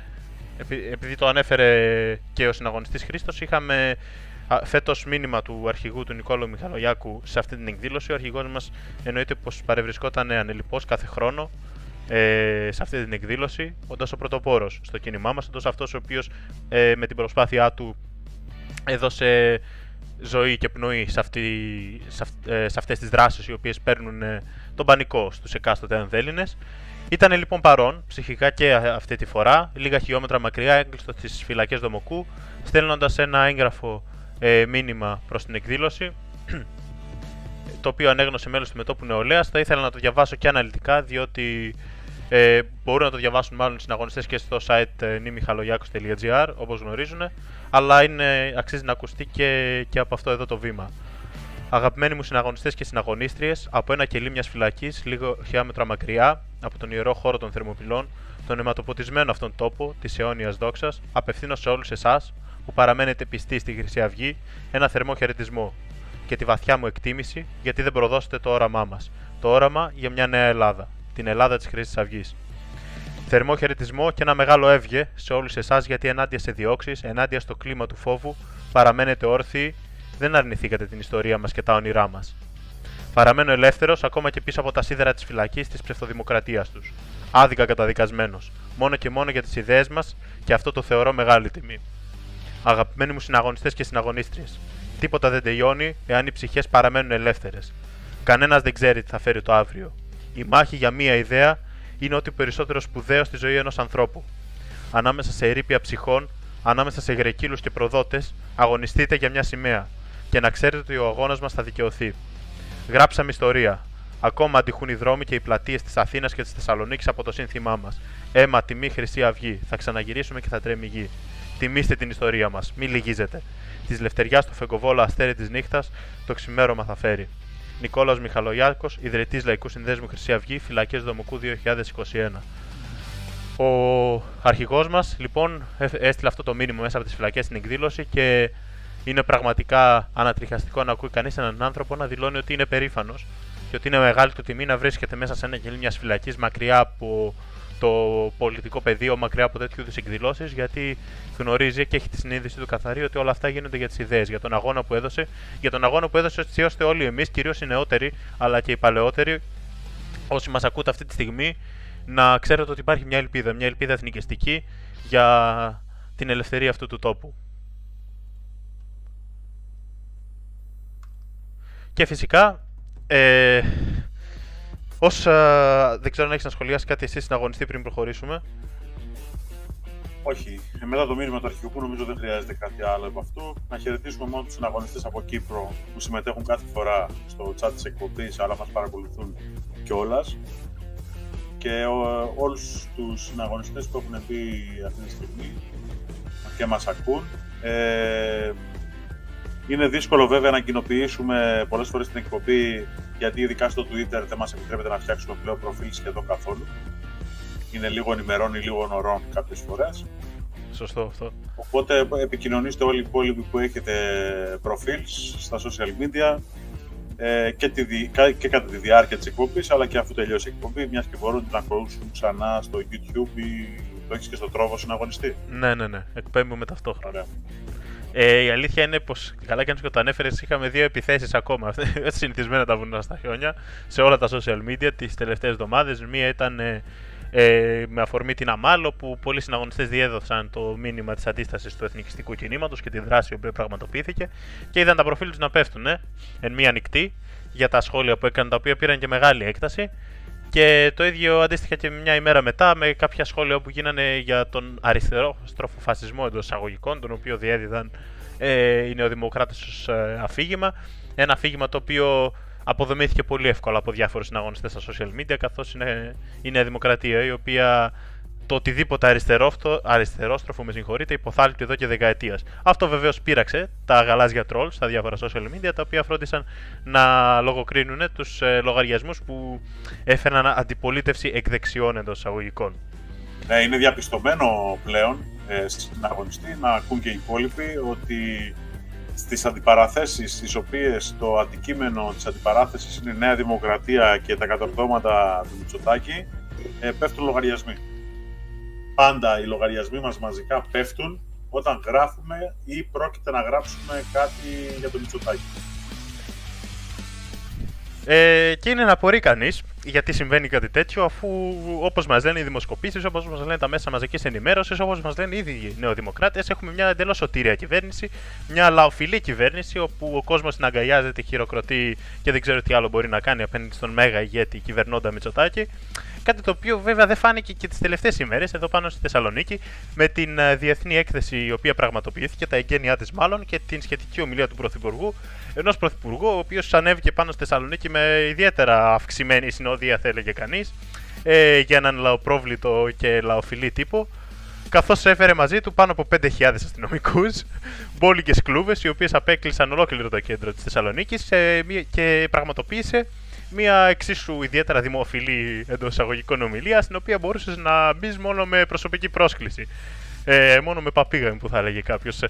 επειδή το ανέφερε και ο συναγωνιστής Χρήστος, είχαμε φέτος μήνυμα του αρχηγού του Νικόλου Μιχαλογιάκου σε αυτή την εκδήλωση. Ο αρχηγός μας εννοείται πως παρευρισκόταν ανελειπώ κάθε χρόνο ε, σε αυτή την εκδήλωση, όντας ο πρωτοπόρος στο κίνημά μας, όντα αυτός ο οποίος ε, με την προσπάθειά του έδωσε ζωή και πνοή σε, αυτή, σε, ε, σε αυτές τις δράσεις οι οποίες παίρνουν ε, τον πανικό στους εκάστοτε ανθέληνες. Ήταν λοιπόν παρόν, ψυχικά και αυτή τη φορά, λίγα χιλιόμετρα μακριά, έγκλειστο στις φυλακές Δομοκού, στέλνοντας ένα έγγραφο ε, μήνυμα προς την εκδήλωση, [clears throat] το οποίο ανέγνωσε μέλος του Μετώπου Νεολαίας. Θα ήθελα να το διαβάσω και αναλυτικά, διότι ε, μπορούν να το διαβάσουν μάλλον οι συναγωνιστές και στο site ε, nimihalojakos.gr, όπως γνωρίζουν, αλλά είναι, αξίζει να ακουστεί και, και από αυτό εδώ το βήμα. Αγαπημένοι μου συναγωνιστές και συναγωνίστριες, από ένα κελί μιας φυλακής, λίγο χιλιόμετρα μακριά, από τον ιερό χώρο των Θερμοπυλών, τον αιματοποτισμένο αυτόν τόπο της αιώνιας δόξας, απευθύνω σε όλους εσάς που παραμένετε πιστοί στη Χρυσή Αυγή ένα θερμό χαιρετισμό και τη βαθιά μου εκτίμηση γιατί δεν προδώσετε το όραμά μας. Το όραμα για μια νέα Ελλάδα. Την Ελλάδα της Χρυσής Αυγής. Θερμό χαιρετισμό και ένα μεγάλο έβγε σε όλους εσάς γιατί ενάντια σε διώξεις, ενάντια στο κλίμα του φόβου, παραμένετε όρθιοι, δεν αρνηθήκατε την ιστορία μας και τα όνειρά μας. Παραμένω ελεύθερος ακόμα και πίσω από τα σίδερα της φυλακής της ψευτοδημοκρατία τους. Άδικα καταδικασμένος. Μόνο και μόνο για τις ιδέες μας και αυτό το θεωρώ μεγάλη τιμή. Αγαπημένοι μου συναγωνιστές και συναγωνίστριες, τίποτα δεν τελειώνει εάν οι ψυχές παραμένουν ελεύθερες. Κανένας δεν ξέρει τι θα φέρει το αύριο. Η μάχη για μία ιδέα είναι ό,τι περισσότερο σπουδαίο στη ζωή ενός ανθρώπου. Ανάμεσα σε ερήπια ψυχών, ανάμεσα σε γρεκύλους και προδότες, αγωνιστείτε για μια σημαία και να ξέρετε ότι ο αγώνας μας θα δικαιωθεί. Γράψαμε ιστορία. Ακόμα αντιχούν οι δρόμοι και οι πλατείες της Αθήνας και της Θεσσαλονίκης από το σύνθημά μας. Έμα, τιμή, χρυσή αυγή. Θα ξαναγυρίσουμε και θα τρέμει γη. Τιμήστε την ιστορία μας. Μην λυγίζετε. Της λευτεριάς στο φεγκοβόλο αστέρι της νύχτας το ξημέρωμα θα φέρει. Νικόλας Μιχαλογιάκο, ιδρυτής Λαϊκού Συνδέσμου Χρυσή Αυγή, φυλακές Δομοκού 2021. Ο αρχηγός μας λοιπόν έστειλε αυτό το μήνυμα μέσα από τις φυλακές στην εκδήλωση και είναι πραγματικά ανατριχιαστικό να ακούει κανείς έναν άνθρωπο να δηλώνει ότι είναι περήφανος και ότι είναι μεγάλη του τιμή να βρίσκεται μέσα σε ένα κελί μιας φυλακής μακριά από το πολιτικό πεδίο, μακριά από τέτοιου είδους εκδηλώσεις, γιατί γνωρίζει και έχει τη συνείδηση του καθαρή ότι όλα αυτά γίνονται για τις ιδέες, για τον αγώνα που έδωσε, για τον αγώνα που έδωσε έτσι ώστε όλοι εμείς, κυρίως οι νεότεροι, αλλά και οι παλαιότεροι, όσοι μας ακούτε αυτή τη στιγμή, να ξέρετε ότι υπάρχει μια ελπίδα, μια ελπίδα εθνικιστική για την ελευθερία αυτού του τόπου. Και φυσικά, ε, ως, δεν ξέρω αν έχεις να σχολιάσεις κάτι εσύ στην αγωνιστή πριν προχωρήσουμε. Όχι. Μετά το μήνυμα του αρχικού νομίζω δεν χρειάζεται κάτι άλλο από αυτού. Να χαιρετήσουμε μόνο τους συναγωνιστές από Κύπρο που συμμετέχουν κάθε φορά στο chat της εκπομπής, αλλά μας παρακολουθούν κιόλας. Και όλους τους συναγωνιστές που έχουν μπει αυτή τη στιγμή και μας ακούν. Ε, είναι δύσκολο βέβαια να κοινοποιήσουμε πολλές φορές την εκπομπή γιατί ειδικά στο Twitter δεν μας επιτρέπεται να φτιάξουμε πλέον προφίλ σχεδόν καθόλου. Είναι λίγο ενημερών ή λίγο νωρών κάποιες φορές. Σωστό αυτό. Οπότε επικοινωνήστε όλοι οι υπόλοιποι που έχετε προφίλς στα social media ε, και, τη, και κατά τη διάρκεια της εκπομπής, αλλά και αφού τελειώσει η εκπομπή, μιας και μπορούν να ακούσουν ξανά στο YouTube ή το έχεις και στο τρόπο συναγωνιστή. Ναι, ναι, ναι. Εκπέμπουμε ταυτόχρονα. Ωραία. Ε, η αλήθεια είναι πως καλά και το ανέφερε, είχαμε δύο επιθέσεις ακόμα. Έτσι [laughs] συνηθισμένα τα βουνά στα χιόνια σε όλα τα social media τις τελευταίες εβδομάδες. Μία ήταν ε, ε, με αφορμή την Αμάλο που πολλοί συναγωνιστές διέδωσαν το μήνυμα της αντίστασης του εθνικιστικού κινήματος και τη δράση που πραγματοποιήθηκε και είδαν τα προφίλ τους να πέφτουν ε, εν μία νυχτή για τα σχόλια που έκαναν τα οποία πήραν και μεγάλη έκταση. Και το ίδιο αντίστοιχα και μια ημέρα μετά με κάποια σχόλια που γίνανε για τον αριστερό στροφοφασισμό εντός εισαγωγικών, τον οποίο διέδιδαν ε, οι νεοδημοκράτες ως ε, αφήγημα. Ένα αφήγημα το οποίο αποδομήθηκε πολύ εύκολα από διάφορους συναγωνιστές στα social media, καθώς είναι η Νέα Δημοκρατία, η οποία το οτιδήποτε αριστερόστροφο, με συγχωρείτε, υποθάλπτει εδώ και δεκαετίας. Αυτό βεβαίως πείραξε τα γαλάζια τρόλ στα διάφορα social media, τα οποία φρόντισαν να λογοκρίνουν τους ε, λογαριασμούς που έφεραν αντιπολίτευση εκδεξιών εντός εισαγωγικών. Ναι, είναι διαπιστωμένο πλέον ε, στην αγωνιστή να ακούν και οι υπόλοιποι ότι στις αντιπαραθέσεις στις οποίες το αντικείμενο της αντιπαράθεσης είναι η Νέα Δημοκρατία και τα κατορθώματα του Μητσοτάκη, ε, πέφτουν λογαριασμοί. Πάντα οι λογαριασμοί μας μαζικά πέφτουν όταν γράφουμε ή πρόκειται να γράψουμε κάτι για το Μητσοτάκη. Ε, και είναι να απορεί κανείς γιατί συμβαίνει κάτι τέτοιο, αφού όπως μας λένε οι δημοσκοπήσεις, όπως μας λένε τα μέσα μαζικής ενημέρωσης, όπως μας λένε ήδη οι νεοδημοκράτες, έχουμε μια εντελώς σωτήρια κυβέρνηση, μια λαοφιλή κυβέρνηση, όπου ο κόσμος την αγκαλιάζεται, χειροκροτεί και δεν ξέρει τι άλλο μπορεί να κάνει απέναντι στον μέγα ηγέτη κυβερνώντα Μητσοτάκη. Κάτι το οποίο βέβαια δεν φάνηκε και τις τελευταίες ημέρες εδώ πάνω στη Θεσσαλονίκη με την ε, διεθνή έκθεση η οποία πραγματοποιήθηκε, τα εγγένειά της μάλλον και την σχετική ομιλία του Πρωθυπουργού. Ενός Πρωθυπουργού, ο οποίος ανέβηκε πάνω στη Θεσσαλονίκη με ιδιαίτερα αυξημένη συνοδεία, θα έλεγε κανείς, ε, για έναν λαοπρόβλητο και λαοφιλή τύπο. Καθώς έφερε μαζί του πάνω από 5.000 αστυνομικούς, [laughs] μπόλικες κλούβες, οι οποίες απέκλεισαν ολόκληρο το κέντρο της Θεσσαλονίκης ε, και πραγματοποίησε μια εξίσου ιδιαίτερα δημοφιλή εντός εισαγωγικών ομιλία, στην οποία μπορούσες να μπεις μόνο με προσωπική πρόσκληση. Ε, μόνο με παπίγαμι που θα έλεγε κάποιος σε,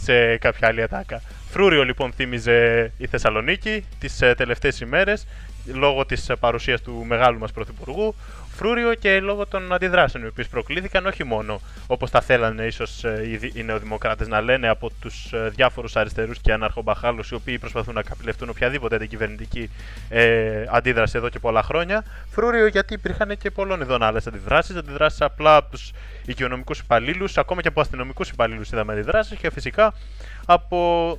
σε κάποια άλλη ατάκα. Φρούριο λοιπόν θύμιζε η Θεσσαλονίκη τις ε, τελευταίες ημέρες λόγω της ε, παρουσίας του μεγάλου μας Πρωθυπουργού φρούριο και λόγω των αντιδράσεων οι οποίες προκλήθηκαν όχι μόνο όπως τα θέλανε ίσως ε, οι νεοδημοκράτες να λένε από τους ε, διάφορους αριστερούς και αναρχομπαχάλου οι οποίοι προσπαθούν να καπηλευτούν οποιαδήποτε αντικυβερνητική ε, αντίδραση εδώ και πολλά χρόνια. Φρούριο γιατί υπήρχαν και πολλών ειδών άλλες αντιδράσεις. Αντιδράσεις απλά από τους οικονομικού υπαλλήλους, ακόμα και από αστυνομικούς υπαλλήλους είδαμε αντιδράσεις και φυσικά από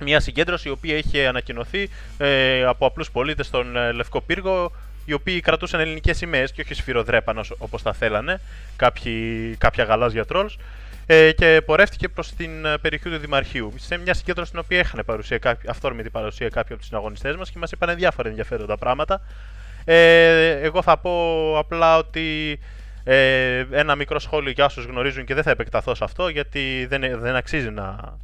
μια συγκέντρωση η οποία είχε ανακοινωθεί ε, από απλούς πολίτες στον ε, Λευκό Πύργο οι οποίοι κρατούσαν ελληνικές σημαίες και όχι σφυροδρέπανα όπως τα θέλανε κάποιοι, κάποια γαλάζια τρόλς ε, και πορεύτηκε προς την ε, περιοχή του Δημαρχείου σε μια συγκέντρωση στην οποία είχαν παρουσία, αυθόρμητη παρουσία κάποιοι από τους συναγωνιστές μας και μας είπαν διάφορα ενδιαφέροντα πράγματα. Ε, εγώ θα πω απλά ότι ε, ένα μικρό σχόλιο για όσους γνωρίζουν και δεν θα επεκταθώ σε αυτό γιατί δεν, δεν αξίζει να,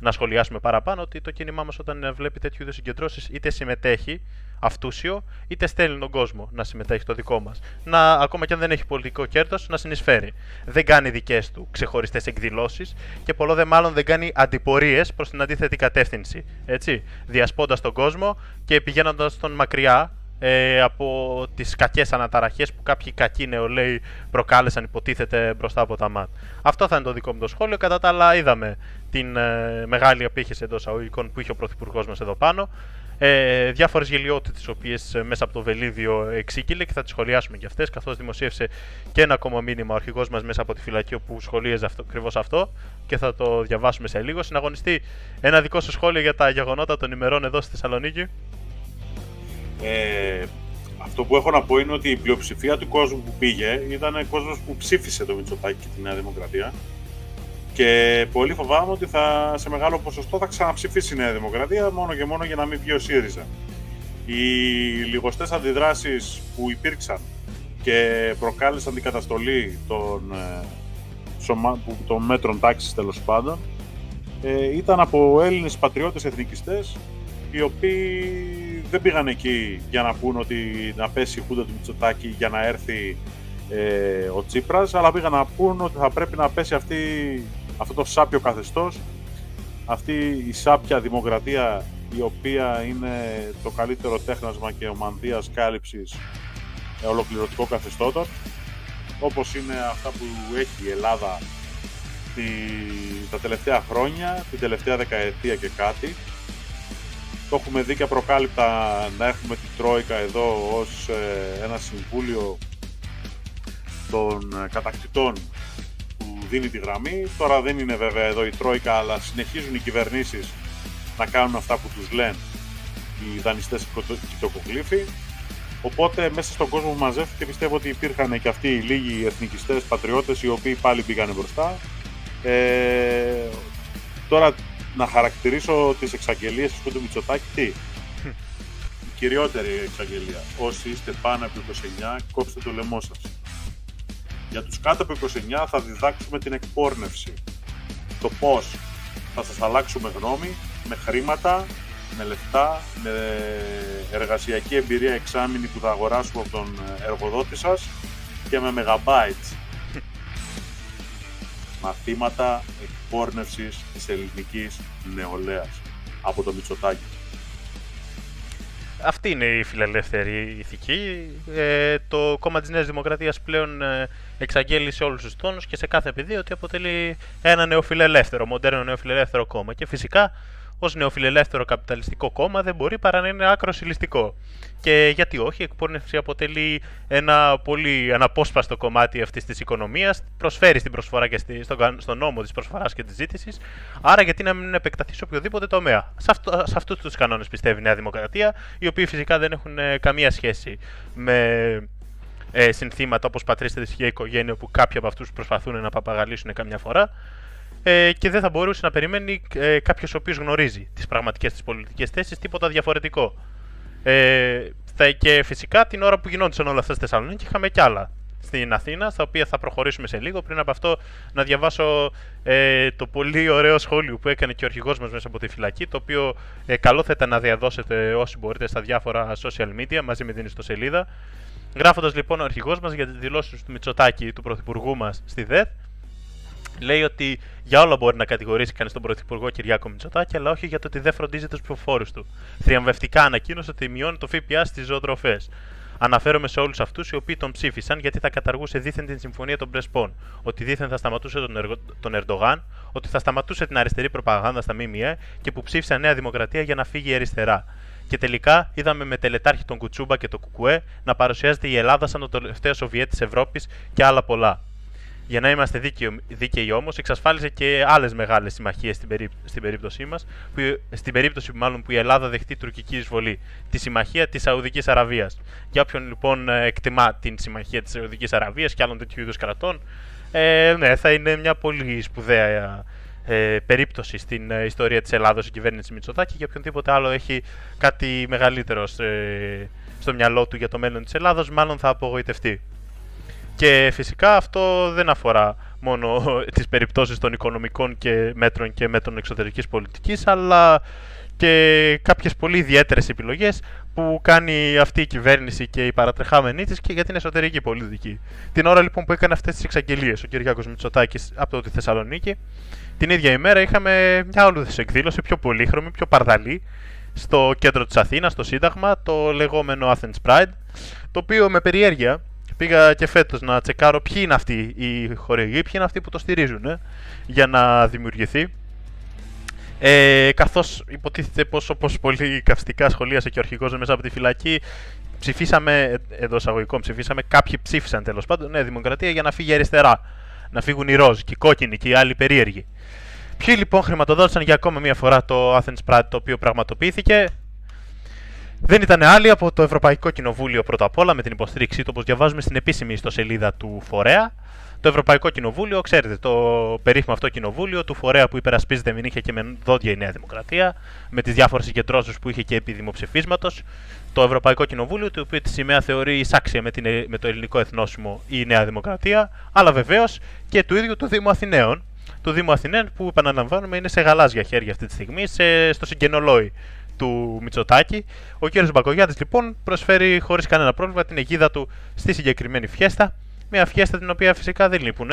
να σχολιάσουμε παραπάνω ότι το κίνημά μας όταν βλέπει τέτοιου είδους συγκεντρώσεις είτε συμμετέχει αυτούσιο, είτε στέλνει τον κόσμο να συμμετέχει το δικό μας. Να, ακόμα και αν δεν έχει πολιτικό κέρδος, να συνεισφέρει. Δεν κάνει δικές του ξεχωριστές εκδηλώσεις και πολλό δε μάλλον δεν κάνει αντιπορίες προς την αντίθετη κατεύθυνση. Έτσι, διασπώντας τον κόσμο και πηγαίνοντας τον μακριά ε, από τις κακές αναταραχές που κάποιοι κακοί νεολαίοι προκάλεσαν υποτίθεται μπροστά από τα ΜΑΤ. Αυτό θα είναι το δικό μου το σχόλιο. Κατά τα άλλα είδαμε την ε, μεγάλη απήχηση εντός αγωγικών που είχε ο Πρωθυπουργός μας εδώ πάνω. Ε, διάφορες γελιότητες τις οποίες ε, μέσα από το βελίδιο εξήγηλε και θα τις σχολιάσουμε και αυτές καθώς δημοσίευσε και ένα ακόμα μήνυμα ο αρχηγός μας μέσα από τη φυλακή όπου σχολίαζε αυτό, ακριβώς αυτό και θα το διαβάσουμε σε λίγο. Συναγωνιστεί ένα δικό σου σχόλιο για τα γεγονότα των ημερών εδώ στη Θεσσαλονίκη. Ε, αυτό που έχω να πω είναι ότι η πλειοψηφία του κόσμου που πήγε ήταν κόσμος που ψήφισε το Μητσοτάκη και τη Νέα Δημοκρατία και πολύ φοβάμαι ότι θα, σε μεγάλο ποσοστό θα ξαναψηφίσει η Νέα Δημοκρατία μόνο και μόνο για να μην βγει ο ΣΥΡΙΖΑ. Οι λιγοστές αντιδράσεις που υπήρξαν και προκάλεσαν την καταστολή των, ε, των μέτρων τάξης τέλος πάντων ε, ήταν από Έλληνες πατριώτες εθνικιστές οι οποίοι δεν πήγαν εκεί για να πούν ότι να πέσει η χούντα του Μητσοτάκη για να έρθει ε, ο Τσίπρας, αλλά πήγαν να πούν ότι θα πρέπει να πέσει αυτή, αυτό το σάπιο καθεστώς, αυτή η σάπια δημοκρατία η οποία είναι το καλύτερο τέχνασμα και ομανδίας κάλυψης ε, ολοκληρωτικό καθεστώτων, όπως είναι αυτά που έχει η Ελλάδα τη, τα τελευταία χρόνια, την τελευταία δεκαετία και κάτι, το έχουμε δει και απροκάλυπτα να έχουμε την Τρόικα εδώ ως ε, ένα συμβούλιο των ε, κατακτητών που δίνει τη γραμμή. Τώρα δεν είναι βέβαια εδώ η Τρόικα, αλλά συνεχίζουν οι κυβερνήσεις να κάνουν αυτά που τους λένε οι δανειστές κοιτοκοκλήφοι. Οπότε μέσα στον κόσμο που μαζεύτηκε πιστεύω ότι υπήρχαν και αυτοί οι λίγοι εθνικιστές, πατριώτες οι οποίοι πάλι πήγανε μπροστά. Ε, τώρα να χαρακτηρίσω τις εξαγγελίες του Μητσοτάκη τι; Η κυριότερη εξαγγελία. Όσοι είστε πάνω από 29 κόψτε το λαιμό σας. Για τους κάτω από 29 θα διδάξουμε την εκπόρνευση. Το πώς θα σας αλλάξουμε γνώμη με χρήματα, με λεφτά, με εργασιακή εμπειρία εξάμεινη που θα αγοράσουμε από τον εργοδότη σας και με megabytes. [laughs] Μαθήματα εκπόρνευσης της ελληνικής νεολαίας από το Μητσοτάκι. Αυτή είναι η φιλελεύθερη ηθική. Ε, το κόμμα της Νέας Δημοκρατίας πλέον ε, εξαγγέλει σε όλους τους τόνους και σε κάθε παιδί ότι αποτελεί ένα νεοφιλελεύθερο, μοντέρνο νεοφιλελεύθερο κόμμα. Και φυσικά ως νεοφιλελεύθερο καπιταλιστικό κόμμα δεν μπορεί παρά να είναι άκρο συλλιστικό. Και γιατί όχι, η εκπόρνευση αποτελεί ένα πολύ αναπόσπαστο κομμάτι αυτής της οικονομίας, προσφέρει στην προσφορά και στη, στον, στον νόμο της προσφοράς και της ζήτησης. Άρα, γιατί να μην επεκταθεί σε οποιοδήποτε τομέα. Σε, αυτό, σε αυτούς τους κανόνες πιστεύει η Νέα Δημοκρατία, οι οποίοι φυσικά δεν έχουν ε, καμία σχέση με ε, συνθήματα όπως πατρίστε τη οικογένεια που κάποιοι από αυτούς προσπαθούν να παπαγαλίσουν καμιά φορά ε, και δεν θα μπορούσε να περιμένει ε, κάποιος ο οποίος γνωρίζει τις πραγματικές της πολιτικές θέσεις τίποτα διαφορετικό. Ε, και φυσικά την ώρα που γινόντουσαν όλα αυτά στη Θεσσαλονίκη είχαμε κι άλλα στην Αθήνα, στα οποία θα προχωρήσουμε σε λίγο. Πριν από αυτό, να διαβάσω ε, το πολύ ωραίο σχόλιο που έκανε και ο αρχηγός μας μέσα από τη φυλακή, το οποίο ε, καλό θα ήταν να διαδώσετε όσοι μπορείτε στα διάφορα social media μαζί με την ιστοσελίδα. Γράφοντας λοιπόν ο αρχηγός μας για τις δηλώσεις του Μητσοτάκη, του πρωθυπουργού μας στη ΔΕΘ, λέει ότι για όλα μπορεί να κατηγορήσει κανείς τον Πρωθυπουργό Κυριάκο Μητσοτάκη, αλλά όχι για το ότι δεν φροντίζει τους ψηφοφόρους του. Θριαμβευτικά ανακοίνωσε ότι μειώνει το ΦΠΑ στις ζωοτροφές. Αναφέρομαι σε όλους αυτούς οι οποίοι τον ψήφισαν γιατί θα καταργούσε δίθεν την συμφωνία των Πρεσπών, ότι δίθεν θα σταματούσε τον, Εργο... τον Ερντογάν, ότι θα σταματούσε την αριστερή προπαγάνδα στα ΜΜΕ και που ψήφισαν Νέα Δημοκρατία για να φύγει η αριστερά. Και τελικά είδαμε με τελετάρχη τον Κουτσούμπα και το Κουκουέ να παρουσιάζεται η Ελλάδα σαν το τελευταίο Σοβιέτ της Ευρώπης και άλλα πολλά για να είμαστε δίκαιοι, δίκαιοι όμως, εξασφάλισε και άλλες μεγάλες συμμαχίες στην, περί, στην περίπτωσή μας, στην περίπτωση μάλλον που η Ελλάδα δεχτεί τουρκική εισβολή, τη συμμαχία της Σαουδικής Αραβίας. Για όποιον λοιπόν εκτιμά την συμμαχία της Σαουδικής Αραβίας και άλλων τέτοιου είδους κρατών, ε, ναι, θα είναι μια πολύ σπουδαία ε, περίπτωση στην ε, ιστορία της Ελλάδα η κυβέρνηση Μητσοτάκη και οποιονδήποτε άλλο έχει κάτι μεγαλύτερο στο μυαλό του για το μέλλον της Ελλάδα, μάλλον θα απογοητευτεί. Και φυσικά αυτό δεν αφορά μόνο τις περιπτώσεις των οικονομικών και μέτρων και μέτρων εξωτερικής πολιτικής, αλλά και κάποιες πολύ ιδιαίτερες επιλογές που κάνει αυτή η κυβέρνηση και η παρατρεχάμενή της και για την εσωτερική πολιτική. Την ώρα λοιπόν που έκανε αυτές τις εξαγγελίες ο Κυριάκος Μητσοτάκης από τη Θεσσαλονίκη, την ίδια ημέρα είχαμε μια όλους εκδήλωση πιο πολύχρωμη, πιο παρδαλή, στο κέντρο της Αθήνας, στο Σύνταγμα, το λεγόμενο Athens Pride, το οποίο με περιέργεια Πήγα και φέτος να τσεκάρω ποιοι είναι αυτοί οι χορηγοί, ποιοι είναι αυτοί που το στηρίζουν ε, για να δημιουργηθεί. Ε, Καθώς υποτίθεται πως όπως πολύ καυστικά σχολίασε και ο αρχηγός μέσα από τη φυλακή, ψηφίσαμε, εδώ εισαγωγικών ψηφίσαμε, κάποιοι ψήφισαν τέλος πάντων Νέα Δημοκρατία για να φύγει αριστερά. Να φύγουν οι ροζ και οι κόκκινοι και οι άλλοι περίεργοι. Ποιοι λοιπόν χρηματοδότησαν για ακόμα μία φορά το Athens Pride το οποίο πραγματοποιήθηκε, δεν ήταν άλλοι από το Ευρωπαϊκό Κοινοβούλιο πρώτα απ' όλα με την υποστήριξή του, όπως διαβάζουμε στην επίσημη ιστοσελίδα του Φορέα. Το Ευρωπαϊκό Κοινοβούλιο, ξέρετε, το περίφημο αυτό κοινοβούλιο του φορέα που υπερασπίζεται μην είχε και με δόντια η Νέα Δημοκρατία, με τις διάφορες συγκεντρώσεις που είχε και επί δημοψηφίσματος. Το Ευρωπαϊκό Κοινοβούλιο, το οποίο τη σημαία θεωρεί εισάξια με, την, με το ελληνικό εθνόσημο η Νέα Δημοκρατία, αλλά βεβαίως και του ίδιου του Δήμου Αθηναίων. Του Δήμου Αθηναίων που επαναλαμβάνουμε είναι σε γαλάζια χέρια αυτή τη στιγμή, σε, στο συγκενολόι του Μητσοτάκη. Ο κ. Μπακογιάτης λοιπόν προσφέρει χωρίς κανένα πρόβλημα την αιγίδα του στη συγκεκριμένη φιέστα. Μια φιέστα την οποία φυσικά δεν λείπουν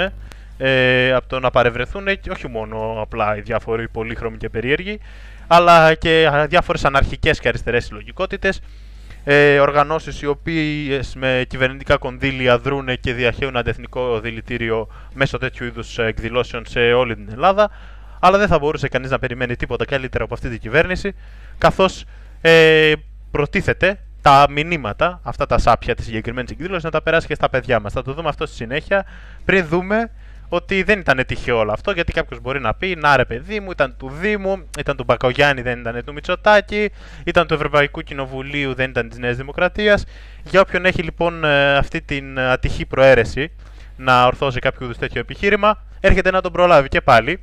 ε, από το να παρευρεθούν όχι μόνο απλά οι διάφοροι πολύχρωμοι και περίεργοι, αλλά και διάφορες αναρχικές και αριστερές συλλογικότητες, ε, οργανώσεις οι οποίες με κυβερνητικά κονδύλια δρούν και διαχέουν αντεθνικό δηλητήριο μέσω τέτοιου είδους εκδηλώσεων σε όλη την Ελλάδα, αλλά δεν θα μπορούσε κανείς να περιμένει τίποτα καλύτερο από αυτή την κυβέρνηση, καθώς ε, προτίθεται τα μηνύματα, αυτά τα σάπια της συγκεκριμένης εκδήλωσης, να τα περάσει και στα παιδιά μας. Θα το δούμε αυτό στη συνέχεια, πριν δούμε ότι δεν ήταν τυχαίο όλο αυτό, γιατί κάποιος μπορεί να πει: Να ρε, παιδί μου, ήταν του Δήμου, ήταν του Μπακογιάννη, δεν ήταν του Μητσοτάκη, ήταν του Ευρωπαϊκού Κοινοβουλίου, δεν ήταν της Νέας Δημοκρατίας. Για όποιον έχει λοιπόν ε, αυτή την ατυχή προαίρεση να ορθώσει κάποιο είδους τέτοιο επιχείρημα, έρχεται να τον προλάβει και πάλι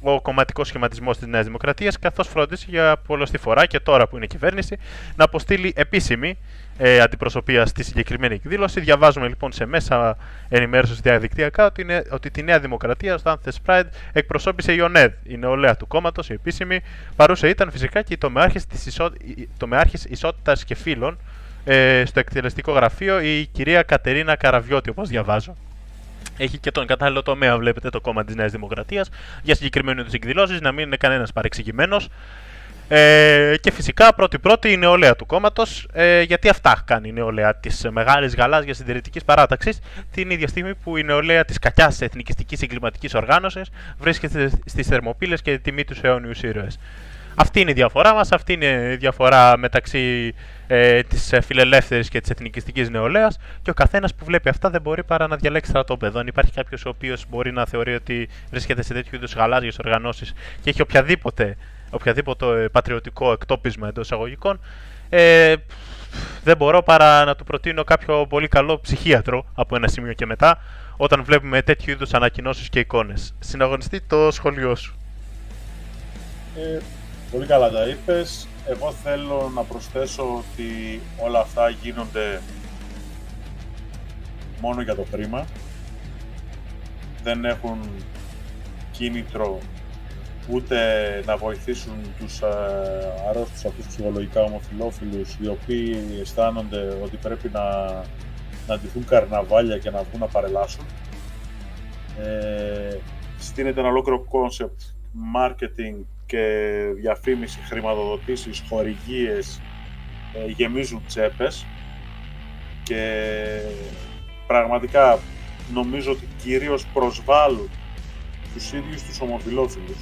ο κομματικός σχηματισμός της Νέας Δημοκρατίας, καθώς φρόντισε για πολλωστή φορά και τώρα που είναι κυβέρνηση να αποστείλει επίσημη ε, αντιπροσωπεία στη συγκεκριμένη εκδήλωση. Διαβάζουμε λοιπόν σε μέσα ενημέρωσης διαδικτυακά ότι, είναι, ότι τη Νέα Δημοκρατία στο Anthems Pride εκπροσώπησε η ΟΝΕΔ, η νεολαία του κόμματος, η επίσημη. Παρούσα ήταν φυσικά και η τομεάρχης ισο... Ισότητας και Φίλων ε, στο εκτελεστικό γραφείο, η κυρία Κατερίνα Καραβιώτη, όπως διαβάζω. Έχει και τον κατάλληλο τομέα, βλέπετε, το κόμμα της Νέας Δημοκρατίας για συγκεκριμένους είδου εκδηλώσεις, να μην είναι κανένας παρεξηγημένος. Ε, και φυσικά πρώτη-πρώτη η νεολαία του κόμματος, ε, γιατί αυτά κάνει η νεολαία της μεγάλης γαλάζιας συντηρητικής παράταξης, την ίδια στιγμή που η νεολαία της κακιάς εθνικιστικής εγκληματικής οργάνωσης βρίσκεται στις Θερμοπύλες και τιμή τους αιώνιους ήρωες. Αυτή είναι η διαφορά μας, αυτή είναι η διαφορά μεταξύ ε, της φιλελεύθερης και της εθνικιστικής νεολαίας. Και ο καθένας που βλέπει αυτά δεν μπορεί παρά να διαλέξει στρατόπεδο. Αν υπάρχει κάποιος ο οποίος μπορεί να θεωρεί ότι βρίσκεται σε τέτοιου είδους γαλάζιες οργανώσεις και έχει οποιαδήποτε οποιαδήποτε ε, πατριωτικό εκτόπισμα εντός εισαγωγικών, ε, δεν μπορώ παρά να του προτείνω κάποιο πολύ καλό ψυχίατρο από ένα σημείο και μετά, όταν βλέπουμε τέτοιου είδους ανακοινώσεις και εικόνες. Συναγωνιστεί το σχολείο σου. Ε, πολύ καλά τα είπες. Εγώ θέλω να προσθέσω ότι όλα αυτά γίνονται μόνο για το χρήμα. Δεν έχουν κίνητρο ούτε να βοηθήσουν τους αρρώστους αυτούς ψυχολογικά ομοφυλόφιλους οι οποίοι αισθάνονται ότι πρέπει να, να ντυθούν καρναβάλια και να βγουν να παρελάσουν. Ε, στήνεται ένα ολόκληρο concept marketing και διαφήμιση, χρηματοδοτήσεις, χορηγίες ε, γεμίζουν τσέπες και πραγματικά νομίζω ότι κυρίως προσβάλλουν τους ίδιους τους ομοφιλόφιλους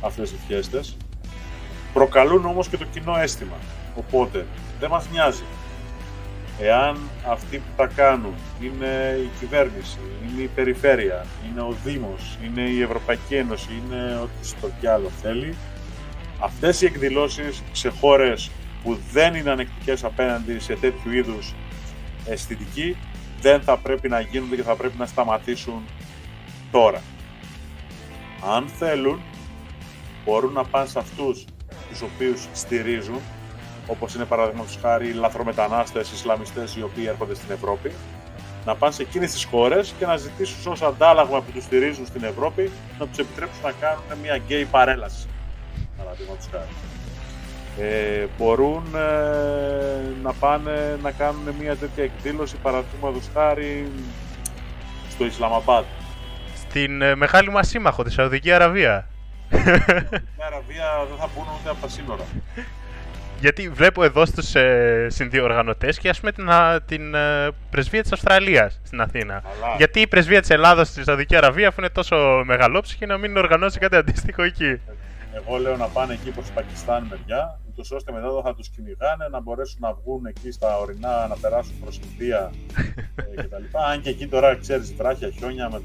αυτές οι φιέστες. Προκαλούν όμως και το κοινό αίσθημα. Οπότε δεν μας νοιάζει. Εάν αυτοί που τα κάνουν είναι η κυβέρνηση, είναι η περιφέρεια, είναι ο Δήμος, είναι η Ευρωπαϊκή Ένωση, είναι ό,τι στο κι άλλο θέλει, αυτές οι εκδηλώσεις σε χώρες που δεν είναι ανεκτικές απέναντι σε τέτοιου είδους αισθητική δεν θα πρέπει να γίνονται και θα πρέπει να σταματήσουν τώρα. Αν θέλουν, μπορούν να πάνε σε αυτούς τους οποίους στηρίζουν, όπως είναι παραδείγματος χάρη οι λαθρομετανάστες, οι Ισλαμιστές οι οποίοι έρχονται στην Ευρώπη, να πάνε σε εκείνες τις χώρες και να ζητήσουν ως αντάλλαγμα που τους στηρίζουν στην Ευρώπη να τους επιτρέψουν να κάνουν μια γκέι παρέλαση. Παραδείγματος χάρη. Ε, μπορούν ε, να πάνε να κάνουν μια τέτοια εκδήλωση παραδείγματος χάρη στο Ισλαμαμπάντ. Στην ε, μεγάλη μας σύμμαχο, τη Σαουδική Αραβία. Στην Αραβία δεν θα μπουν ούτε από τα σύνορα. Γιατί βλέπω εδώ στους ε, συνδιοργανωτές και ας πούμε την, την ε, πρεσβεία της Αυστραλίας στην Αθήνα. Γιατί η πρεσβεία της Ελλάδα στη Σαουδική Αραβία, αφού είναι τόσο μεγαλόψυχη, να μην οργανώσει κάτι αντίστοιχο εκεί. Εγώ λέω να πάνε εκεί προς Πακιστάν μεριά, ούτως ώστε μετά θα τους κυνηγάνε να μπορέσουν να βγουν εκεί στα ορεινά, να περάσουν προς Ινδία [laughs] ε, κτλ. Αν και εκεί τώρα ξέρεις βράχια, χιόνια με,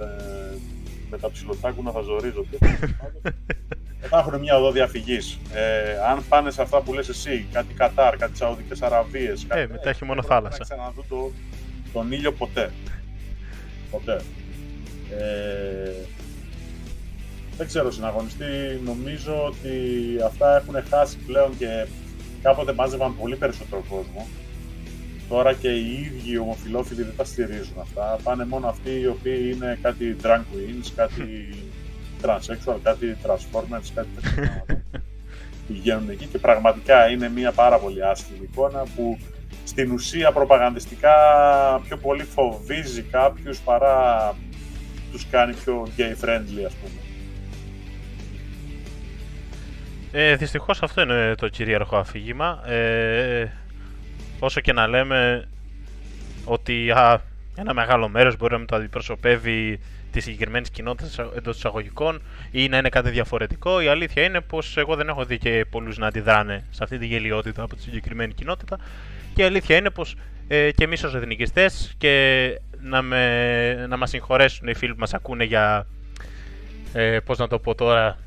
με τα ψιλοτάκουνα θα ζορίζονται. [laughs] θα έχουν μια οδό διαφυγής. Ε, αν πάνε σε αυτά που λες εσύ, κάτι Κατάρ, κάτι Σαουδικές Αραβίες. Ε, μετά έχει μόνο θάλασσα. Δεν θα ξαναδούν το, τον ήλιο ποτέ. Ποτέ. Ε, δεν ξέρω, συναγωνιστή, νομίζω ότι αυτά έχουν χάσει πλέον και κάποτε μάζευαν πολύ περισσότερο κόσμο. Τώρα και οι ίδιοι ομοφιλόφιλοι δεν τα στηρίζουν αυτά. Πάνε μόνο αυτοί οι οποίοι είναι κάτι drag queens, κάτι [laughs] transsexual, κάτι transformers, κάτι τέτοια πηγαίνουν εκεί και πραγματικά είναι μια πάρα πολύ άσχημη εικόνα που στην ουσία προπαγανδιστικά πιο πολύ φοβίζει κάποιους παρά τους κάνει πιο gay friendly ας πούμε. Ε, δυστυχώς αυτό είναι το κυρίαρχο αφήγημα. Ε, όσο και να λέμε ότι α, ένα μεγάλο μέρος μπορεί να μην το αντιπροσωπεύει τη συγκεκριμένη κοινότητα εντός εισαγωγικών ή να είναι κάτι διαφορετικό. Η αλήθεια είναι πως εγώ δεν έχω δει και πολλούς να αντιδράνε σε αυτή τη γελιότητα από τη συγκεκριμένη κοινότητα. Και Και η αλήθεια είναι πως ε, και εμείς ως εθνικιστές και να, με, να μας συγχωρέσουν οι φίλοι που μας ακούνε για, ε, πώς να το πω τώρα,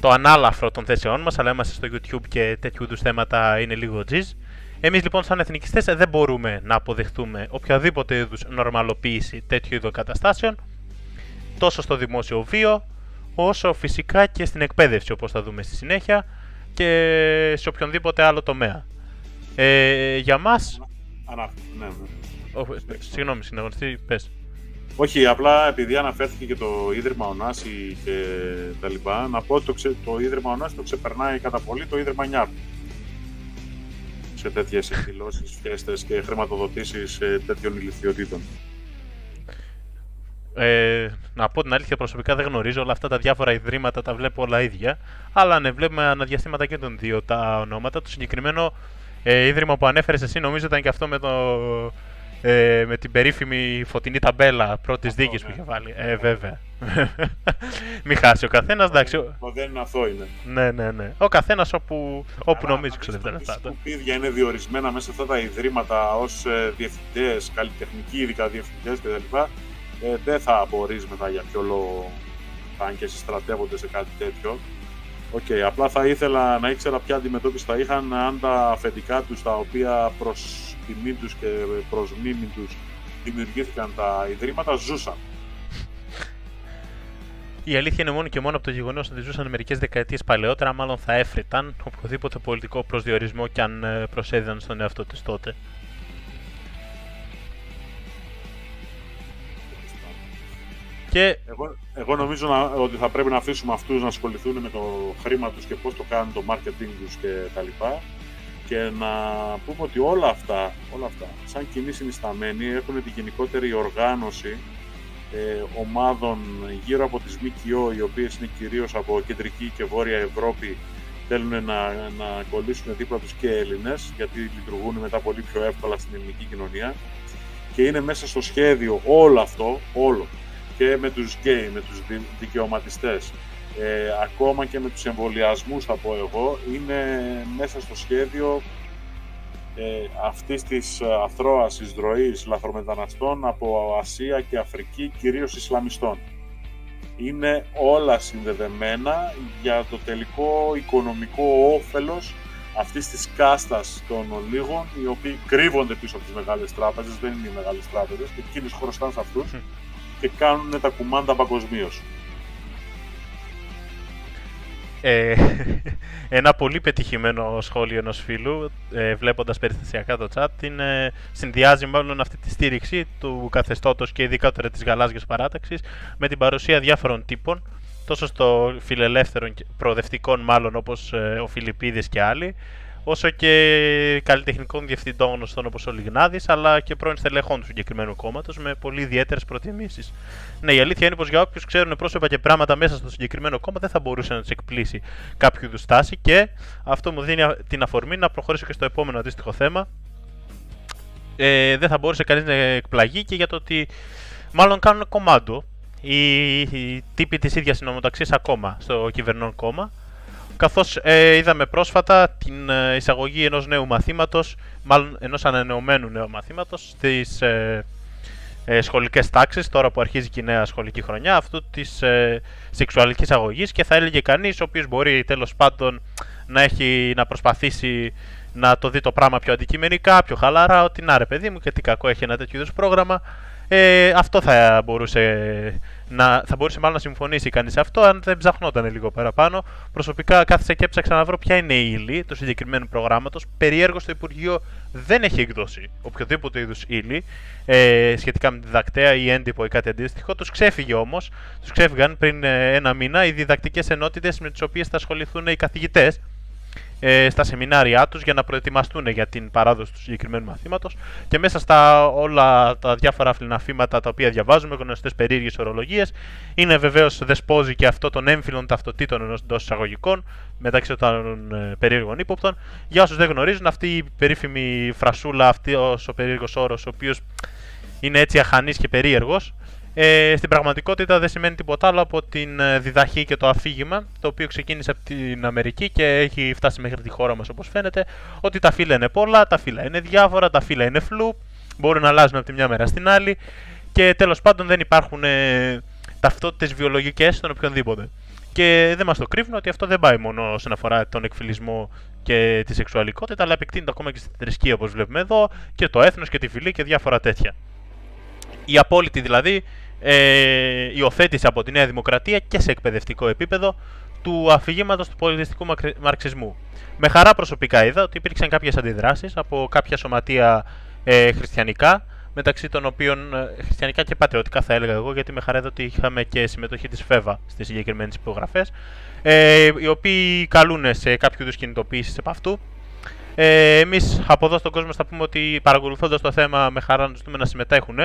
το ανάλαφρο των θέσεών μας, αλλά είμαστε στο YouTube και τέτοιου είδους θέματα είναι λίγο τζιζ. Εμείς λοιπόν σαν εθνικιστές δεν μπορούμε να αποδεχτούμε οποιαδήποτε είδους νορμαλοποίηση τέτοιου είδους καταστάσεων, τόσο στο δημόσιο βίο, όσο φυσικά και στην εκπαίδευση όπως θα δούμε στη συνέχεια και σε οποιονδήποτε άλλο τομέα. Ε, για μας... Ανα... Ναι, ναι. Ο, συγγνώμη, συναγωνιστή, πες. Όχι, απλά επειδή αναφέρθηκε και το Ίδρυμα Ωνάση και τα λοιπά, να πω ότι το, ξε... το Ίδρυμα Ωνάση το ξεπερνάει κατά πολύ το Ίδρυμα Νιάρ. Σε τέτοιες εκδηλώσεις, φιέστες και χρηματοδοτήσεις ε, τέτοιων ηλικιωτήτων. Ε, να πω την αλήθεια, προσωπικά δεν γνωρίζω όλα αυτά τα διάφορα ιδρύματα, τα βλέπω όλα ίδια. Αλλά ναι, βλέπουμε αναδιαστήματα και των δύο τα ονόματα. Το συγκεκριμένο ε, ίδρυμα που ανέφερες εσύ, νομίζω ήταν και αυτό με, το, ε, με την περίφημη φωτεινή ταμπέλα πρώτης δίκης ναι. που είχε βάλει. Ε, βέβαια. [laughs] Μην χάσει ο καθένας, εντάξει. ο- Το δεν είναι αθώο είναι. Ναι, ναι, ναι. Ο καθένας όπου, όπου Αλλά νομίζει αν ξοδεύει τα δεις λεφτά τι του. σκουπίδια είναι διορισμένα μέσα σε αυτά τα ιδρύματα ως διευθυντές, καλλιτεχνικοί ειδικά διευθυντές κτλ. Ε, δεν θα μπορεί μετά για ποιο λόγο θα αν και συστρατεύονται σε κάτι τέτοιο. Οκ, απλά θα ήθελα να ήξερα ποια αντιμετώπιση θα είχαν αν τα αφεντικά τους τα οποία προς τιμή τους και προς μνήμη τους δημιουργήθηκαν τα ιδρύματα ζούσαν. Η αλήθεια είναι μόνο και μόνο από το γεγονός ότι ζούσαν μερικές δεκαετίες παλαιότερα, μάλλον θα έφριτταν οποιοδήποτε πολιτικό προσδιορισμό και αν ε, προσέδιδαν στον εαυτό τους τότε. Και Εγώ, εγώ νομίζω να, ότι θα πρέπει να αφήσουμε αυτούς να ασχοληθούν με το χρήμα τους και πώς το κάνουν το marketing τους και τα λοιπά και να πούμε ότι όλα αυτά, όλα αυτά σαν κοινή συνισταμένοι έχουν την γενικότερη οργάνωση ε, ομάδων γύρω από τις ΜΚΟ οι οποίες είναι κυρίως από κεντρική και βόρεια Ευρώπη θέλουν να, να κολλήσουν δίπλα τους και Έλληνες γιατί λειτουργούν μετά πολύ πιο εύκολα στην ελληνική κοινωνία. Και είναι μέσα στο σχέδιο όλο αυτό, όλο και με τους γκέι, με τους δι- δικαιωματιστές, ε, ακόμα και με τους εμβολιασμούς θα πω εγώ, είναι μέσα στο σχέδιο ε, αυτής της ε, αθρώας εισδροής λαθρομεταναστών από Ασία και Αφρική, κυρίως Ισλαμιστών. Είναι όλα συνδεδεμένα για το τελικό οικονομικό όφελος αυτής της κάστας των ολίγων, οι οποίοι κρύβονται πίσω από τις μεγάλες τράπεζες, δεν είναι οι μεγάλες τράπεζες, και εκείνες χρωστάνε σε αυτούς και κάνουν τα κουμάντα παγκοσμίως. Ε, [laughs] ένα πολύ πετυχημένο σχόλιο ενός φίλου, ε, βλέποντας περιστασιακά το chat, είναι, συνδυάζει μάλλον αυτή τη στήριξη του καθεστώτος και ειδικότερα της γαλάζιας παράταξης με την παρουσία διάφορων τύπων, τόσο στο φιλελεύθερων και προοδευτικών μάλλον όπως ε, ο Φιλιππίδης και άλλοι, όσο και καλλιτεχνικών διευθυντών γνωστών όπως ο Λιγνάδης, αλλά και πρώην στελεχών του συγκεκριμένου κόμματος με πολύ ιδιαίτερες προτιμήσεις. Ναι, η αλήθεια είναι πως για όποιους ξέρουν πρόσωπα και πράγματα μέσα στο συγκεκριμένο κόμμα δεν θα μπορούσε να τους εκπλήσει κάποιο είδους στάση και αυτό μου δίνει α- την αφορμή να προχωρήσω και στο επόμενο αντίστοιχο θέμα. Ε, δεν θα μπορούσε κανείς να εκπλαγεί και για το ότι μάλλον κάνουν κομμάντο οι, οι τύποι της ίδιας συνομοταξίας ακόμα στο κυβερνών κόμμα. Καθώς ε, είδαμε πρόσφατα την ε, εισαγωγή ενός νέου μαθήματος, μάλλον ενός ανανεωμένου νέου μαθήματος στις ε, ε, σχολικές τάξεις, τώρα που αρχίζει και η νέα σχολική χρονιά, αυτού της ε, σεξουαλικής αγωγής και θα έλεγε κανείς, ο οποίος μπορεί τέλος πάντων να έχει να προσπαθήσει να το δει το πράγμα πιο αντικειμενικά, πιο χαλαρά, ότι να ρε παιδί μου και τι κακό έχει ένα τέτοιο είδους πρόγραμμα. Ε, αυτό θα μπορούσε, να, θα μπορούσε μάλλον να συμφωνήσει κανείς σε αυτό αν δεν ψαχνόταν λίγο παραπάνω. Προσωπικά κάθισα και έψαξα να βρω ποια είναι η ύλη του συγκεκριμένου προγράμματος. Περιέργως το Υπουργείο δεν έχει εκδώσει οποιοδήποτε είδους ύλη ε, σχετικά με τη διδακτέα ή έντυπο ή κάτι αντίστοιχο. Τους ξέφυγε όμως, τους ξέφυγαν πριν ε, ένα μήνα οι διδακτικές ενότητες με τις οποίες θα ασχοληθούν οι καθηγητές ε, στα σεμινάρια τους για να προετοιμαστούν για την παράδοση του συγκεκριμένου μαθήματος και μέσα στα όλα τα διάφορα αφληναφήματα τα οποία διαβάζουμε, γνωστές περίεργες ορολογίες, είναι βεβαίως δεσπόζει και αυτό των έμφυλων ταυτοτήτων ενός εντός εισαγωγικών μεταξύ των ε, περίεργων ύποπτων. Για όσους δεν γνωρίζουν, αυτή η περίφημη φρασούλα, αυτή ο περίεργος όρος, ο οποίος είναι έτσι αχανής και περίεργος, Ε, στην πραγματικότητα δεν σημαίνει τίποτα άλλο από την ε, διδαχή και το αφήγημα, το οποίο ξεκίνησε από την Αμερική και έχει φτάσει μέχρι τη χώρα μας όπως φαίνεται, ότι τα φύλλα είναι πολλά, τα φύλλα είναι διάφορα, τα φύλλα είναι φλου, μπορούν να αλλάζουν από τη μια μέρα στην άλλη και τέλος πάντων δεν υπάρχουν ε, ταυτότητες βιολογικές στον οποιονδήποτε. Και δεν μας το κρύβουν ότι αυτό δεν πάει μόνο όσον αφορά τον εκφυλισμό και τη σεξουαλικότητα, αλλά επεκτείνεται ακόμα και στη θρησκεία όπως βλέπουμε εδώ, και το έθνος και τη φυλή και διάφορα τέτοια. Η απόλυτη δηλαδή ε, υιοθέτηση από τη Νέα Δημοκρατία και σε εκπαιδευτικό επίπεδο του αφηγήματος του πολιτιστικού μαρξισμού. Με χαρά προσωπικά είδα ότι υπήρξαν κάποιες αντιδράσεις από κάποια σωματεία ε, χριστιανικά μεταξύ των οποίων ε, χριστιανικά και πατριωτικά θα έλεγα εγώ, γιατί με χαρά ότι είχαμε και συμμετοχή της ΦΕΒΑ στις συγκεκριμένες υπογραφές, ε, οι οποίοι καλούν σε κάποιο είδους κινητοποίησης από αυτού. Ε, Εμείς από εδώ στον κόσμο θα πούμε ότι παρακολουθώντας το θέμα με χαρά να ζητούμε να συμμετέχουν.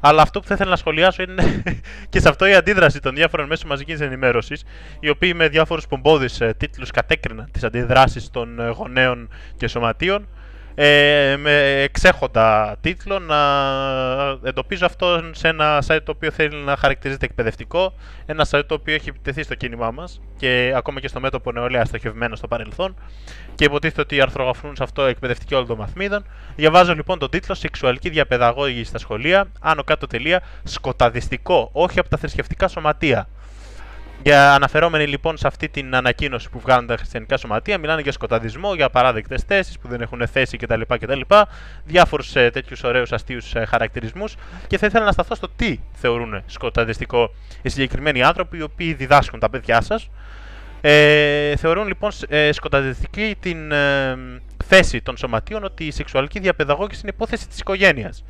Αλλά αυτό που θα ήθελα να σχολιάσω είναι [laughs] και σε αυτό η αντίδραση των διάφορων μέσων μαζικής ενημέρωσης, οι οποίοι με διάφορους πομπόδεις ε, τίτλους κατέκριναν τις αντιδράσεις των ε, γονέων και σωματείων ε, με εξέχοντα τίτλο να εντοπίζω αυτό σε ένα site το οποίο θέλει να χαρακτηρίζεται εκπαιδευτικό, ένα site το οποίο έχει επιτεθεί στο κίνημά μας και ακόμα και στο μέτωπο νεολαία στοχευμένο στο παρελθόν και υποτίθεται ότι αρθρογραφούν σε αυτό εκπαιδευτική όλων των μαθμίδων. Διαβάζω λοιπόν τον τίτλο Σεξουαλική διαπαιδαγώγηση στα σχολεία, άνω κάτω τελεία, σκοταδιστικό, όχι από τα θρησκευτικά σωματεία. Για αναφερόμενοι λοιπόν σε αυτή την ανακοίνωση που βγάλουν τα χριστιανικά σωματεία, μιλάνε για σκοταδισμό, για παράδεκτες θέσεις που δεν έχουν θέση κτλ. κτλ Διάφορους ε, τέτοιους ωραίους αστείους ε, χαρακτηρισμούς. Και θα ήθελα να σταθώ στο τι θεωρούν σκοταδιστικό οι συγκεκριμένοι άνθρωποι οι οποίοι διδάσκουν τα παιδιά σας. Ε, θεωρούν λοιπόν ε, σκοταδιστική την ε, θέση των σωματείων ότι η σεξουαλική διαπαιδαγώγηση είναι υπόθεση της οικογένειας.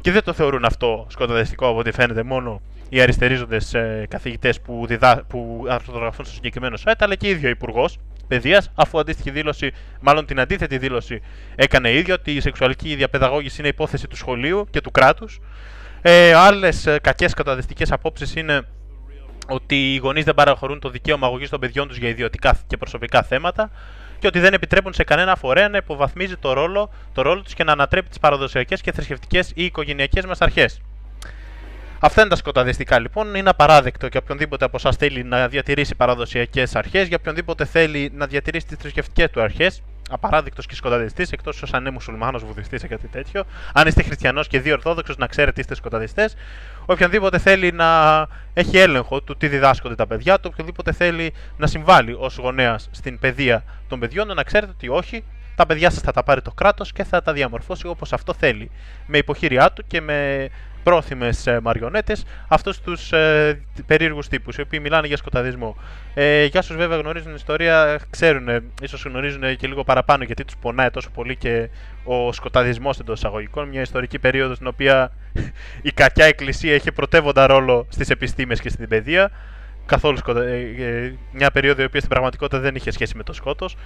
Και δεν το θεωρούν αυτό σκοταδιστικό από ό,τι φαίνεται μόνο οι αριστερίζοντες ε, καθηγητές που, διδα... που αρθρογραφούν στο συγκεκριμένο site, αλλά και ίδιο υπουργός παιδείας, αφού αντίστοιχη δήλωση, μάλλον την αντίθετη δήλωση, έκανε ίδιο ότι η σεξουαλική διαπαιδαγώγηση είναι υπόθεση του σχολείου και του κράτους. Ε, Άλλες κακές καταδεστικέ απόψεις είναι ότι οι γονείς δεν παραχωρούν το δικαίωμα αγωγής των παιδιών τους για ιδιωτικά και προσωπικά θέματα και ότι δεν επιτρέπουν σε κανένα φορέα να υποβαθμίζει το ρόλο, το ρόλο τους και να ανατρέπει τις παραδοσιακές και θρησκευτικές ή οικογενειακές μας αρχές. Αυτά είναι τα σκοταδιστικά λοιπόν. Είναι απαράδεκτο για οποιονδήποτε από εσάς θέλει να διατηρήσει παραδοσιακές αρχές, για οποιονδήποτε θέλει να διατηρήσει τις θρησκευτικές του αρχές. Απαράδεκτο και σκοταδιστής, εκτός αν είναι μουσουλμάνος, βουδιστής ή κάτι τέτοιο. Αν είστε χριστιανός και δύο ορθόδοξος, να ξέρετε είστε σκοταδιστές. Οποιονδήποτε θέλει να έχει έλεγχο του τι διδάσκονται τα παιδιά του, οποιονδήποτε θέλει να συμβάλλει ως γονέας στην παιδεία των παιδιών, να ξέρετε ότι όχι, τα παιδιά σας θα τα πάρει το κράτος και θα τα διαμορφώσει όπως αυτό θέλει. Με υποχείριά του και με πρόθυμες μαριονέτες αυτούς τους ε, περίεργους τύπους, οι οποίοι μιλάνε για σκοταδισμό. Ε, για όσους βέβαια γνωρίζουν την ιστορία, ξέρουν, ίσως γνωρίζουν και λίγο παραπάνω γιατί τους πονάει τόσο πολύ και ο σκοταδισμός εντός εισαγωγικών. Μια ιστορική περίοδος στην οποία [laughs] η κακιά εκκλησία είχε πρωτεύοντα ρόλο στις επιστήμες και στην παιδεία καθόλου σκοτα... Ε, ε, μια περίοδο η οποία στην πραγματικότητα δεν είχε σχέση με το σκότος.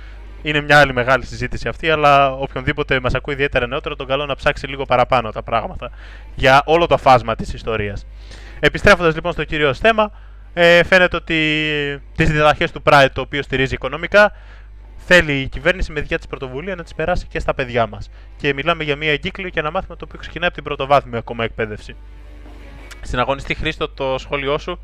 Είναι μια άλλη μεγάλη συζήτηση αυτή, αλλά οποιονδήποτε μας ακούει ιδιαίτερα νεότερο, τον καλό να ψάξει λίγο παραπάνω τα πράγματα για όλο το φάσμα της ιστορίας. Επιστρέφοντας λοιπόν στο κυρίω θέμα, ε, φαίνεται ότι τις διδαχές του Pride, το οποίο στηρίζει οικονομικά, θέλει η κυβέρνηση με δικιά της πρωτοβουλία να τις περάσει και στα παιδιά μας. Και μιλάμε για μια εγκύκλιο και ένα μάθημα το οποίο ξεκινάει από την πρωτοβάθμια ακόμα εκπαίδευση. Στην αγωνιστή Χρήστο, το σχόλιο σου.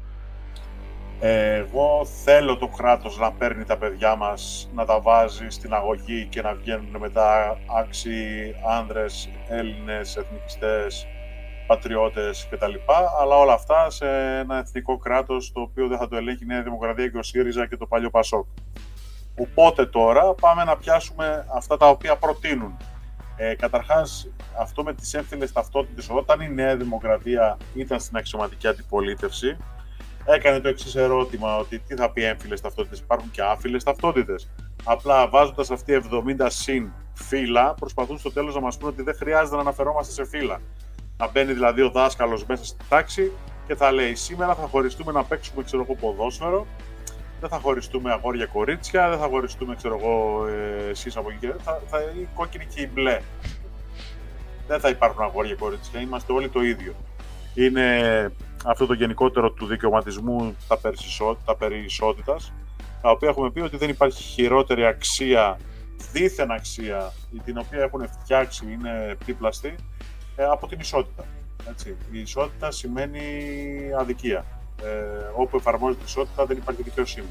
Εγώ θέλω το κράτος να παίρνει τα παιδιά μας, να τα βάζει στην αγωγή και να βγαίνουν μετά άξιοι άνδρες, Έλληνες, εθνικιστές, πατριώτες κτλ. Αλλά όλα αυτά σε ένα εθνικό κράτος το οποίο δεν θα το ελέγχει η Νέα Δημοκρατία και ο ΣΥΡΙΖΑ και το παλιό ΠΑΣΟΚ. Οπότε τώρα πάμε να πιάσουμε αυτά τα οποία προτείνουν. Ε, καταρχάς, αυτό με τις έμφυλες ταυτότητες, όταν η Νέα Δημοκρατία ήταν στην αξιωματική αντιπολίτευση, έκανε το εξής ερώτημα, ότι τι θα πει έμφυλες ταυτότητες, υπάρχουν και άφυλες ταυτότητες. Απλά βάζοντας αυτή 70 συν φύλλα, προσπαθούν στο τέλος να μας πούνε ότι δεν χρειάζεται να αναφερόμαστε σε φύλλα. Να μπαίνει δηλαδή ο δάσκαλος μέσα στην τάξη και θα λέει: Σήμερα θα χωριστούμε να παίξουμε ξέρω εγώ, ποδόσφαιρο, δεν θα χωριστούμε αγόρια-κορίτσια, δεν θα χωριστούμε ξέρω εγώ, ε, εσείς από εκεί. Θα, θα είναι κόκκινη και η μπλε. Δεν θα υπάρχουν αγόρια-κορίτσια, είμαστε όλοι το ίδιο. Είναι αυτό το γενικότερο του δικαιωματισμού τα, τα περί ισότητας, τα οποία έχουμε πει ότι δεν υπάρχει χειρότερη αξία, δίθεν αξία, την οποία έχουν φτιάξει, είναι πλήπλαστη, ε, από την ισότητα. Έτσι. Η ισότητα σημαίνει αδικία. Ε, όπου εφαρμόζεται η ισότητα δεν υπάρχει δικαιοσύνη.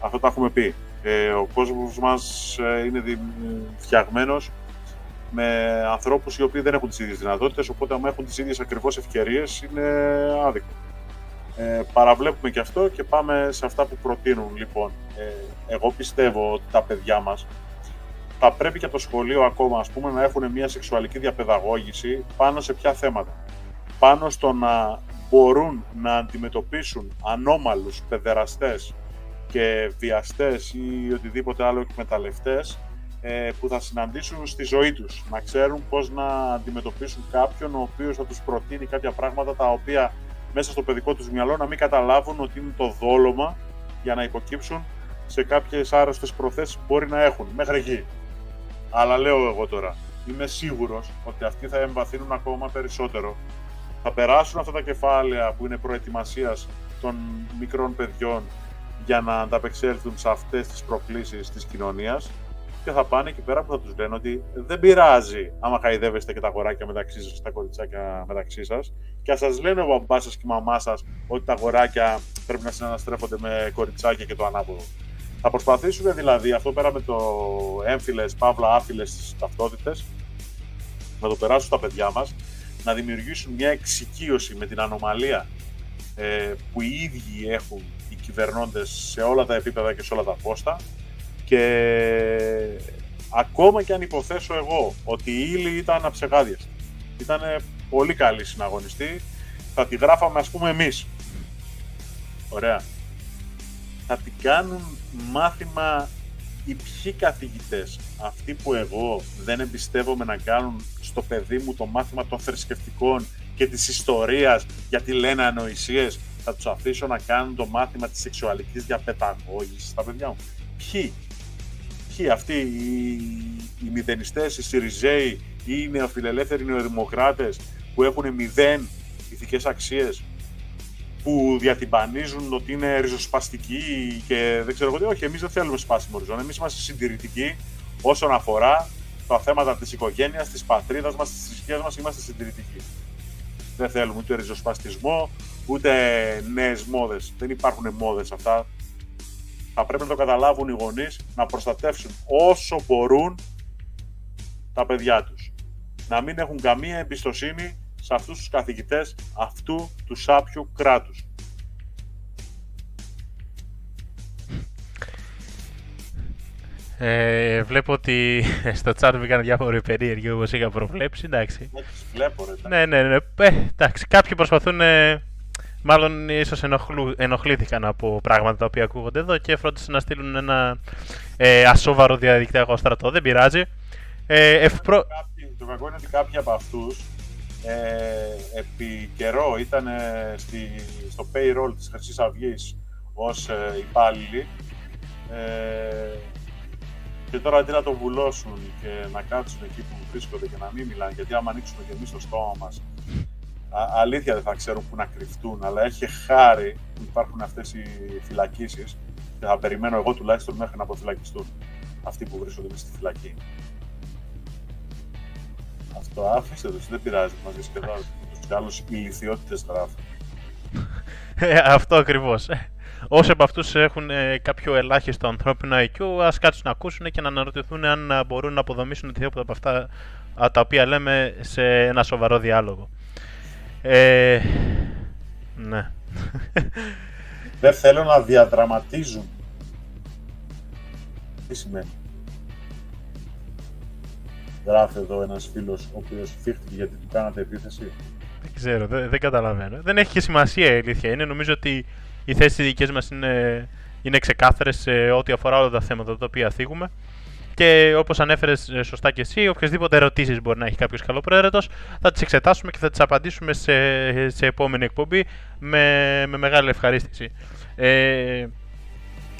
Αυτό το έχουμε πει. Ε, ο κόσμος μας ε, είναι δι- φτιαγμένος με ανθρώπους οι οποίοι δεν έχουν τις ίδιες δυνατότητες, οπότε αν έχουν τις ίδιες ακριβώς ευκαιρίες είναι άδικο. Ε, παραβλέπουμε και αυτό και πάμε σε αυτά που προτείνουν. Λοιπόν, ε, εγώ πιστεύω ότι τα παιδιά μας θα πρέπει και το σχολείο ακόμα ας πούμε, να έχουν μια σεξουαλική διαπαιδαγώγηση πάνω σε ποια θέματα. Πάνω στο να μπορούν να αντιμετωπίσουν ανώμαλους παιδεραστές και βιαστές ή οτιδήποτε άλλο εκμεταλλευτές ε, που θα συναντήσουν στη ζωή τους. Να ξέρουν πώς να αντιμετωπίσουν κάποιον ο οποίος θα τους προτείνει κάποια πράγματα τα οποία μέσα στο παιδικό τους μυαλό να μην καταλάβουν ότι είναι το δόλωμα για να υποκύψουν σε κάποιες άρρωστες προθέσεις που μπορεί να έχουν. Μέχρι εκεί. Αλλά λέω εγώ τώρα, είμαι σίγουρος ότι αυτοί θα εμβαθύνουν ακόμα περισσότερο. Θα περάσουν αυτά τα κεφάλαια που είναι προετοιμασίας των μικρών παιδιών για να ανταπεξέλθουν σε αυτές τις προκλήσεις της κοινωνίας και θα πάνε εκεί πέρα που θα τους λένε ότι δεν πειράζει άμα χαϊδεύεστε και τα αγοράκια μεταξύ σας, τα κοριτσάκια μεταξύ σας και ας σας λένε ο μπαμπάς σας και η μαμά σας ότι τα αγοράκια πρέπει να συναναστρέφονται με κοριτσάκια και το ανάποδο. Θα προσπαθήσουν δηλαδή αυτό πέρα με το έμφυλες, παύλα, άφυλες ταυτότητες να το περάσουν στα παιδιά μας, να δημιουργήσουν μια εξοικείωση με την ανομαλία ε, που οι ίδιοι έχουν οι κυβερνώντες σε όλα τα επίπεδα και σε όλα τα πόστα και ακόμα και αν υποθέσω εγώ ότι η ύλη ήταν αψεγάδιαστη, ήταν πολύ καλή συναγωνιστή, θα τη γράφαμε ας πούμε εμείς. Ωραία. Θα την κάνουν μάθημα οι ποιοι καθηγητές, αυτοί που εγώ δεν εμπιστεύομαι να κάνουν στο παιδί μου το μάθημα των θρησκευτικών και της ιστορίας γιατί λένε ανοησίες, θα τους αφήσω να κάνουν το μάθημα της σεξουαλικής διαπαιδαγώγησης στα παιδιά μου. Ποιοι, ποιοι αυτοί οι, οι μηδενιστές, οι Σιριζέοι ή οι νεοφιλελεύθεροι νεοδημοκράτες που έχουν μηδέν ηθικές αξίες που διατυμπανίζουν ότι είναι ριζοσπαστικοί και δεν ξέρω εγώ τι. Όχι, εμείς δεν θέλουμε σπάσιμο ριζόν. Εμείς είμαστε συντηρητικοί όσον αφορά τα θέματα της οικογένειας, της πατρίδας μας, της θρησκείας μας. Είμαστε συντηρητικοί. Δεν θέλουμε ούτε ριζοσπαστισμό, ούτε νέες μόδες. Δεν υπάρχουν μόδες αυτά. Θα πρέπει να το καταλάβουν οι γονείς να προστατεύσουν όσο μπορούν τα παιδιά τους. Να μην έχουν καμία εμπιστοσύνη σε αυτούς τους καθηγητές αυτού του σάπιου κράτους. Ε, βλέπω ότι [laughs] στο chat βγήκαν διάφοροι περίεργοι όπως είχα προβλέψει. Εντάξει. Έτσι βλέπω ρε. Ναι, ναι, ναι. Ε, εντάξει. Κάποιοι προσπαθούν. ε, μάλλον ίσως ενοχλήθηκαν από πράγματα τα οποία ακούγονται εδώ και φρόντισαν να στείλουν ένα ε, ασόβαρο διαδικτυακό στρατό. Δεν πειράζει. Ε, ευπρο... Κάποιοι- Το κακό είναι ότι κάποιοι από αυτούς ε, επί καιρό ήταν ε, στη, στο payroll της Χρυσής Αυγής ως ε, υπάλληλοι ε, και τώρα αντί να το βουλώσουν και να κάτσουν εκεί που βρίσκονται και να μην μιλάνε γιατί άμα ανοίξουμε και εμείς το στόμα μας α, αλήθεια δεν θα ξέρουν που να κρυφτούν αλλά έχει χάρη που υπάρχουν αυτές οι φυλακίσεις και θα περιμένω εγώ τουλάχιστον μέχρι να αποφυλακιστούν αυτοί που βρίσκονται μες στη φυλακή. Αυτό άφησε το, δεν πειράζει μαζί και εδώ. Τους κι άλλους ηλικιότητες γράφουν. Ε, αυτό ακριβώς. Όσοι από αυτούς έχουν ε, κάποιο ελάχιστο ανθρώπινο IQ, ας κάτσουν να ακούσουν και να αναρωτηθούν αν α, μπορούν να αποδομήσουν οτιδήποτε από αυτά α, τα οποία λέμε σε ένα σοβαρό διάλογο. Ε, ναι. [laughs] Δεν θέλω να διαδραματίζουν. Τι σημαίνει; Γράφει εδώ ένας φίλος ο οποίος φύχτηκε γιατί του κάνατε επίθεση; Δεν ξέρω, δεν, δεν καταλαβαίνω. Δεν έχει και σημασία η αλήθεια είναι. Νομίζω ότι οι θέσεις δικές μας είναι, είναι ξεκάθαρες σε ό,τι αφορά όλα τα θέματα τα οποία θίγουμε. Και όπως ανέφερες σωστά και εσύ, οποιασδήποτε ερωτήσεις μπορεί να έχει κάποιος καλοπροαίρετος, θα τις εξετάσουμε και θα τις απαντήσουμε σε, σε επόμενη εκπομπή με, με μεγάλη ευχαρίστηση. Ε,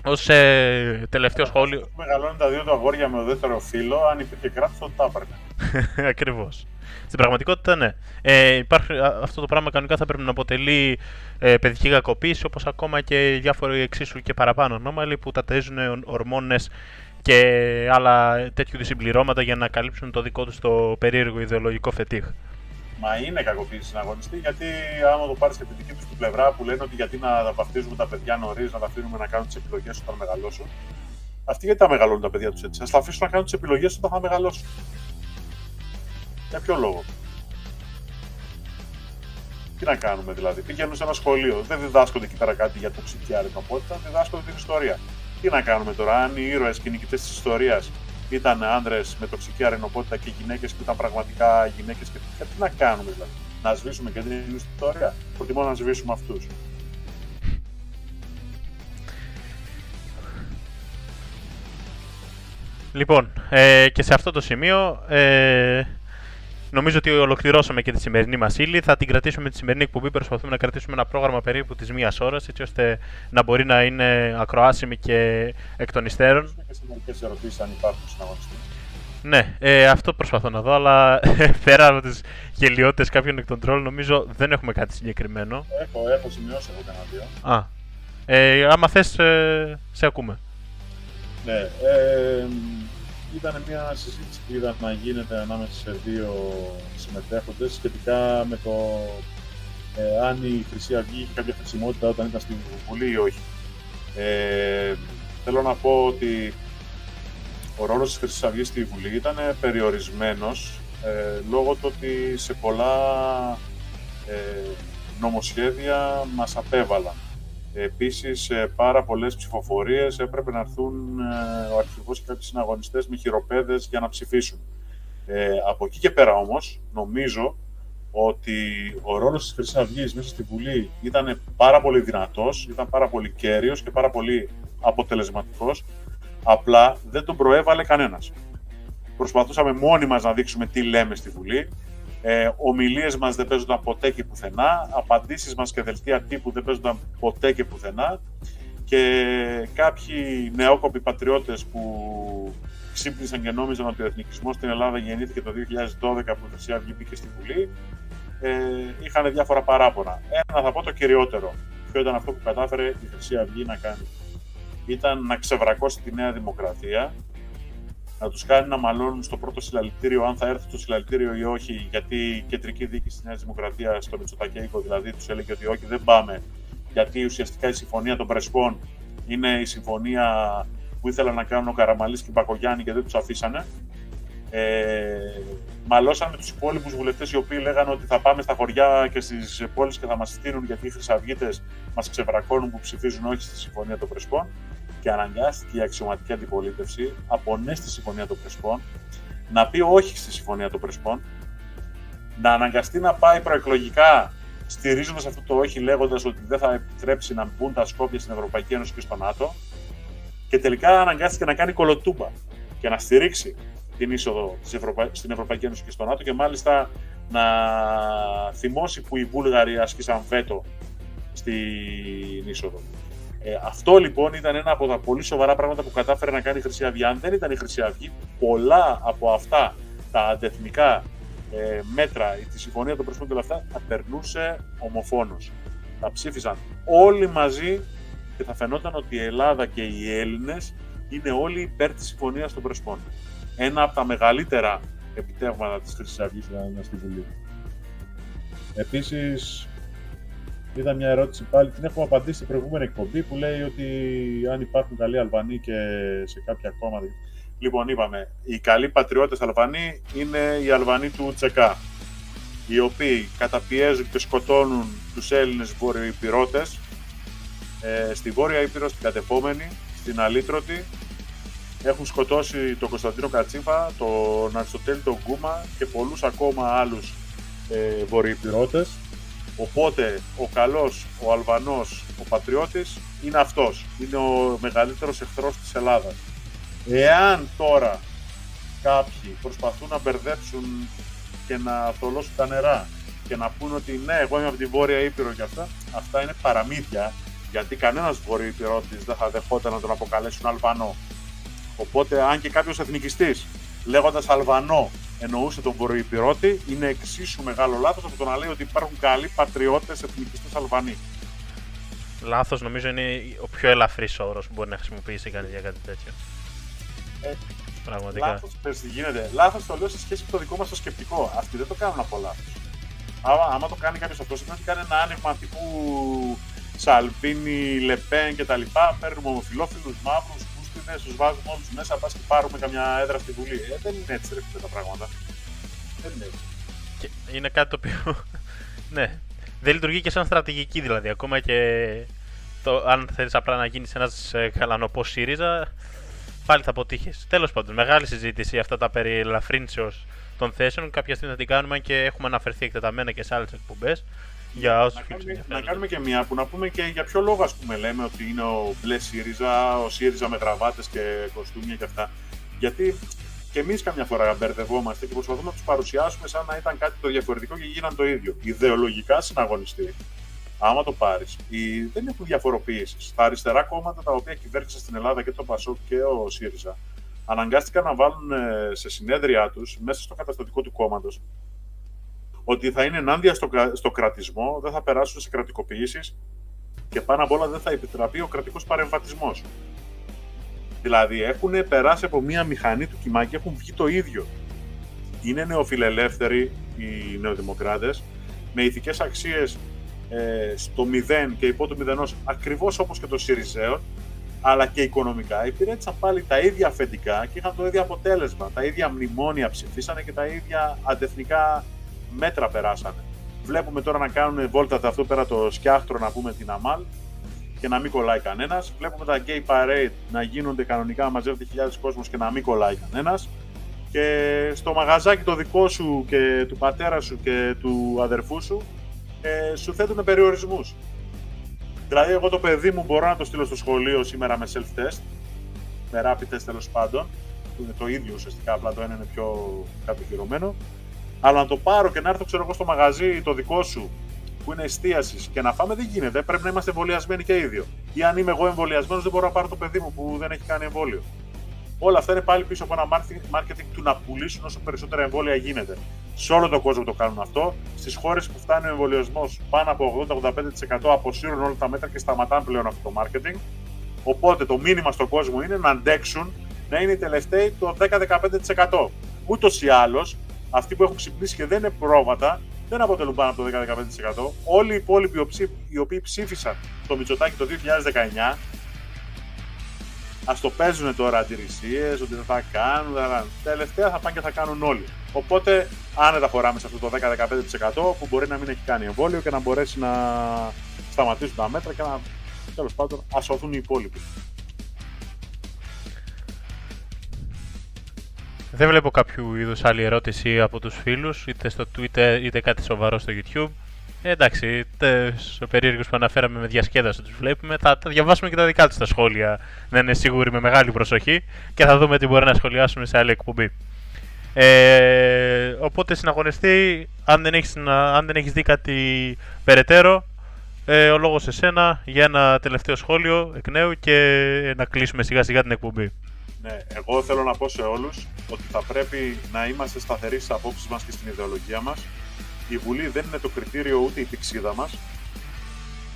Ω ε, τελευταίο σχόλιο. Μεγαλώνει τα δύο του αγόρια με το δεύτερο φίλο, αν υπήρχε κράτο, θα το έπαιρνε. [laughs] Ακριβώς. Στην πραγματικότητα, ναι. Ε, υπάρχει, α- αυτό το πράγμα κανονικά θα πρέπει να αποτελεί ε, παιδική κακοποίηση, όπως ακόμα και διάφοροι εξίσου και παραπάνω ανώμαλοι που τα ταΐζουν ορμόνες και άλλα τέτοιου είδους συμπληρώματα για να καλύψουν το δικό τους το περίεργο ιδεολογικό φετίχ. Μα είναι κακοποίηση συναγωνιστή, γιατί άμα το πάρεις και τη δική τους την πλευρά που λένε ότι γιατί να βαφτίζουμε τα παιδιά νωρίς, να τα αφήνουμε να κάνουν τις επιλογές όταν μεγαλώσουν. Αυτοί γιατί τα μεγαλώνουν τα παιδιά τους έτσι; Α τα αφήσουν να κάνουν τις επιλογές όταν θα μεγαλώσουν. Για ποιο λόγο; Τι να κάνουμε δηλαδή; Πηγαίνουν σε ένα σχολείο. Δεν διδάσκονται εκεί πέρα κάτι για τοξική αρρυνοπότητα, διδάσκονται την ιστορία. Τι να κάνουμε τώρα, αν οι ήρωες και οι νικητές της ιστορίας ήταν άντρε με τοξική αρενοπότητα και γυναίκες που ήταν πραγματικά γυναίκες. Και... Ε, τι να κάνουμε δηλαδή; Να σβήσουμε και την ιστορία; Προτιμώ να σβήσουμε αυτούς. Λοιπόν, ε, και σε αυτό το σημείο ε, νομίζω ότι ολοκληρώσαμε και τη σημερινή μας ύλη. Θα την κρατήσουμε τη σημερινή εκπομπή. Προσπαθούμε να κρατήσουμε ένα πρόγραμμα περίπου της μίας ώρας, έτσι ώστε να μπορεί να είναι ακροάσιμη και εκ των υστέρων. Και ερωτήσεις αν υπάρχουν συναγωνιστές. Ναι, ε, αυτό προσπαθώ να δω, αλλά [laughs] πέρα από τις γελιότητες κάποιων εκ των τρόλ, νομίζω δεν έχουμε κάτι συγκεκριμένο. Έχω, έχω σημειώσει εγώ κανένα δύο. Α. Ε, άμα θες, ε, σε ακούμε. Ναι. Ε, ήταν μια συζήτηση που είδα να γίνεται ανάμεσα σε δύο συμμετέχοντες σχετικά με το ε, αν η Χρυσή Αυγή είχε κάποια χρησιμότητα όταν ήταν στη Βουλή ή όχι. Ε, θέλω να πω ότι ο ρόλος της Χρυσής Αυγής στη Βουλή ήταν περιορισμένος ε, λόγω του ότι σε πολλά ε, νομοσχέδια μας απέβαλαν. Επίσης, πάρα πολλές ψηφοφορίες έπρεπε να έρθουν ε, ο αρχηγός και κάποιοι συναγωνιστές με χειροπέδες για να ψηφίσουν. Ε, από εκεί και πέρα όμως, νομίζω ότι ο ρόλος της Χρυσής Αυγής μέσα στη Βουλή ήταν πάρα πολύ δυνατός, ήταν πάρα πολύ κέριος και πάρα πολύ αποτελεσματικός, απλά δεν τον προέβαλε κανένας. Προσπαθούσαμε μόνοι μας να δείξουμε τι λέμε στη Βουλή, ε, ομιλίες μας δεν παίζονταν ποτέ και πουθενά, απαντήσεις μας και δελτία τύπου δεν παίζονταν ποτέ και πουθενά και κάποιοι νεόκοποι πατριώτες που ξύπνησαν και νόμιζαν ότι ο εθνικισμός στην Ελλάδα γεννήθηκε το 2012 που η Χρυσή Αυγή μπήκε στη Βουλή, ε, είχαν διάφορα παράπονα. Ένα θα πω το κυριότερο, ποιο ήταν αυτό που κατάφερε η Χρυσή Αυγή να κάνει. Ήταν να ξεβρακώσει τη Νέα Δημοκρατία, να τους κάνει να μαλώνουν στο πρώτο συλλαλητήριο, αν θα έρθει το συλλαλητήριο ή όχι, γιατί η κεντρική δίκη τη Νέα Δημοκρατία, στο Μητσοτακέικο δηλαδή, τους έλεγε ότι όχι, δεν πάμε, γιατί ουσιαστικά η συμφωνία των Πρεσπών είναι η συμφωνία που ήθελαν να κάνουν ο Καραμαλής και η Μπακογιάννη και δεν τους αφήσανε. Ε, μαλώσαν με τους υπόλοιπους βουλευτές οι οποίοι λέγανε ότι θα πάμε στα χωριά και στις πόλεις και θα μας στείλουν γιατί οι χρυσαυγίτες μας ξεβρακώνουν που ψηφίζουν όχι στη συμφωνία των Πρεσπών και αναγκάστηκε η αξιωματική αντιπολίτευση από ναι στη Συμφωνία των Πρεσπών, να πει όχι στη Συμφωνία των Πρεσπών, να αναγκαστεί να πάει προεκλογικά στηρίζοντας αυτό το όχι, λέγοντας ότι δεν θα επιτρέψει να μπουν τα Σκόπια στην Ευρωπαϊκή Ένωση και στο ΝΑΤΟ, και τελικά αναγκάστηκε να κάνει κολοτούμπα και να στηρίξει την είσοδο στην Ευρωπαϊκή Ένωση και στο ΝΑΤΟ και μάλιστα να θυμώσει που οι Βούλγαροι άσκησαν βέτο στην είσοδο. Ε, αυτό λοιπόν ήταν ένα από τα πολύ σοβαρά πράγματα που κατάφερε να κάνει η Χρυσή Αυγή. Αν δεν ήταν η Χρυσή Αυγή, πολλά από αυτά τα αντεθνικά ε, μέτρα, τη συμφωνία των προσφύγων και όλα αυτά, θα περνούσε ομοφόνος. Θα ψήφισαν όλοι μαζί και θα φαινόταν ότι η Ελλάδα και οι Έλληνες είναι όλοι υπέρ της συμφωνίας των Πρεσπών. Ένα από τα μεγαλύτερα επιτεύγματα της Χρυσής Αυγής ήταν στη Βουλή. Επίσης, Είδα μια ερώτηση πάλι, την έχουμε απαντήσει στην προηγούμενη εκπομπή που λέει ότι αν υπάρχουν καλοί Αλβανοί και σε κάποια κόμματα. Λοιπόν, είπαμε, οι καλοί πατριώτες Αλβανοί είναι οι Αλβανοί του Τσεκά, οι οποίοι καταπιέζουν και σκοτώνουν τους Έλληνες βορειοϊπηρώτες ε, στη Βόρεια Ήπειρο, στην κατεπόμενη, στην Αλήτρωτη. Έχουν σκοτώσει τον Κωνσταντίνο Κατσίφα, τον Αριστοτέλη τον Γκούμα και πολλούς ακόμα άλλους ε, βορειοϊπηρώτες Οπότε ο καλός, ο Αλβανός, ο πατριώτης είναι αυτός. Είναι ο μεγαλύτερος εχθρός της Ελλάδας. Εάν τώρα κάποιοι προσπαθούν να μπερδέψουν και να θολώσουν τα νερά και να πούν ότι ναι, εγώ είμαι από τη Βόρεια Ήπειρο και αυτά, αυτά είναι παραμύθια, γιατί κανένας Βόρειο Ήπειρότης δεν θα δεχόταν να τον αποκαλέσουν Αλβανό. Οπότε αν και κάποιος εθνικιστής λέγοντας Αλβανό εννοούσε τον Βορειοπυρώτη είναι εξίσου μεγάλο λάθος από το να λέει ότι υπάρχουν καλοί πατριώτες εθνικιστές Αλβανοί. Λάθος νομίζω είναι ο πιο ελαφρύς όρος που μπορεί να χρησιμοποιήσει κανεί για κάτι τέτοιο. Ε, Πραγματικά. Λάθος, πες τι γίνεται. Λάθος το λέω σε σχέση με το δικό μας το σκεπτικό. Αυτοί δεν το κάνουν από λάθος. Άμα, άμα το κάνει κάποιος αυτός, σημαίνει ότι κάνει ένα άνοιγμα τύπου Σαλβίνη, Λεπέν κτλ. Παίρνουμε ομοφυλόφιλους, μαύρους, πούστινε, του βάζουμε όλους μέσα, πας και πάρουμε καμιά έδρα στη Βουλή. Ε, δεν είναι έτσι ρε φίλε, τα πράγματα. Δεν είναι έτσι. Και είναι κάτι το οποίο. [laughs] ναι. Δεν λειτουργεί και σαν στρατηγική δηλαδή. Ακόμα και το, αν θέλεις απλά να γίνεις ένας καλανοπό ΣΥΡΙΖΑ, πάλι θα αποτύχεις. Τέλος πάντων, μεγάλη συζήτηση αυτά τα περί ελαφρύνσεως των θέσεων. Κάποια στιγμή θα την κάνουμε και έχουμε αναφερθεί εκτεταμένα και σε άλλες εκπομπές. Για όσους να, κάνουμε, να κάνουμε και μία που να πούμε και για ποιο λόγο ας πούμε λέμε ότι είναι ο μπλε ΣΥΡΙΖΑ, ο ΣΥΡΙΖΑ με γραβάτε και κοστούμια και αυτά. Γιατί και εμείς καμιά φορά μπερδευόμαστε και προσπαθούμε να τους παρουσιάσουμε σαν να ήταν κάτι το διαφορετικό και γίναν το ίδιο. Ιδεολογικά συναγωνιστή, άμα το πάρεις, δεν έχουν διαφοροποίησης. Τα αριστερά κόμματα τα οποία κυβέρνησαν στην Ελλάδα και το ΠΑΣΟΚ και ο ΣΥΡΙΖΑ αναγκάστηκαν να βάλουν ε, σε συνέδριά τους μέσα στο καταστατικό του κόμματος ότι θα είναι ενάντια στο, στο κρατισμό, δεν θα περάσουν σε κρατικοποιήσεις και πάνω απ' όλα δεν θα επιτραπεί ο κρατικός παρεμβατισμός. Δηλαδή έχουν περάσει από μία μηχανή του κοιμά και έχουν βγει το ίδιο. Είναι νεοφιλελεύθεροι οι νεοδημοκράτες με ηθικές αξίες ε, στο μηδέν και υπό του μηδενός ακριβώς όπως και το ΣΥΡΙΖΕΟ αλλά και οικονομικά υπηρέτησαν πάλι τα ίδια αφεντικά και είχαν το ίδιο αποτέλεσμα. Τα ίδια μνημόνια ψηφίσανε και τα ίδια αντεθνικά μέτρα περάσανε. Βλέπουμε τώρα να κάνουν βόλτα αυτό πέρα το σκιάχτρο να πούμε την Αμάλ και να μην κολλάει κανένας. Βλέπουμε τα gay parade να γίνονται κανονικά, να μαζεύονται χιλιάδες κόσμος και να μην κολλάει κανένας. Και στο μαγαζάκι το δικό σου και του πατέρα σου και του αδερφού σου ε, σου θέτουν περιορισμούς. Δηλαδή, εγώ το παιδί μου μπορώ να το στείλω στο σχολείο σήμερα με self-test, με rapid test τέλος πάντων, που είναι το ίδιο ουσιαστικά, απλά το ένα είναι πιο κατοχυρωμένο. Αλλά να το πάρω και να έρθω, ξέρω εγώ, στο μαγαζί το δικό σου που είναι εστίασης και να φάμε δεν γίνεται. Πρέπει να είμαστε εμβολιασμένοι και ίδιο. Ή αν είμαι εγώ εμβολιασμένος, δεν μπορώ να πάρω το παιδί μου που δεν έχει κάνει εμβόλιο. Όλα αυτά είναι πάλι πίσω από ένα marketing του να πουλήσουν όσο περισσότερα εμβόλια γίνεται. Σε όλο τον κόσμο το κάνουν αυτό. Στις χώρες που φτάνει ο εμβολιασμός πάνω από 80-85% αποσύρουν όλα τα μέτρα και σταματάνε πλέον αυτό το marketing. Οπότε το μήνυμα στον κόσμο είναι να αντέξουν να είναι οι τελευταίοι το 10-15%. Ούτως ή άλλως, αυτοί που έχουν ξυπνήσει και δεν είναι πρόβατα, δεν αποτελούν πάνω από το 10-15%. Όλοι οι υπόλοιποι οι οποίοι ψήφισαν το Μητσοτάκι το 2019, ας το παίζουν τώρα αντιρρησίες, ότι δεν θα κάνουν, δεν θα κάνουν. Τελευταία θα πάνε και θα κάνουν όλοι. Οπότε άνετα χωράμε σε αυτό το 10-15% που μπορεί να μην έχει κάνει εμβόλιο και να μπορέσει να σταματήσουν τα μέτρα και να τέλος πάντων ασωθούν οι υπόλοιποι. Δεν βλέπω κάποιο είδους άλλη ερώτηση από τους φίλους, είτε στο Twitter είτε κάτι σοβαρό στο YouTube. Ε, εντάξει, του περίεργους που αναφέραμε με διασκέδαση τους βλέπουμε. Θα τα διαβάσουμε και τα δικά τους τα σχόλια, να είναι σίγουροι με μεγάλη προσοχή και θα δούμε τι μπορεί να σχολιάσουμε σε άλλη εκπομπή. Ε, οπότε συναγωνιστεί, αν δεν έχεις, αν δεν έχεις δει κάτι περαιτέρω, ε, ο λόγος σε σένα για ένα τελευταίο σχόλιο εκ νέου και να κλείσουμε σιγά σιγά την εκπομπή. Ναι, εγώ θέλω να πω σε όλους ότι θα πρέπει να είμαστε σταθεροί στις απόψεις μας και στην ιδεολογία μας. Η Βουλή δεν είναι το κριτήριο ούτε η πηξίδα μας.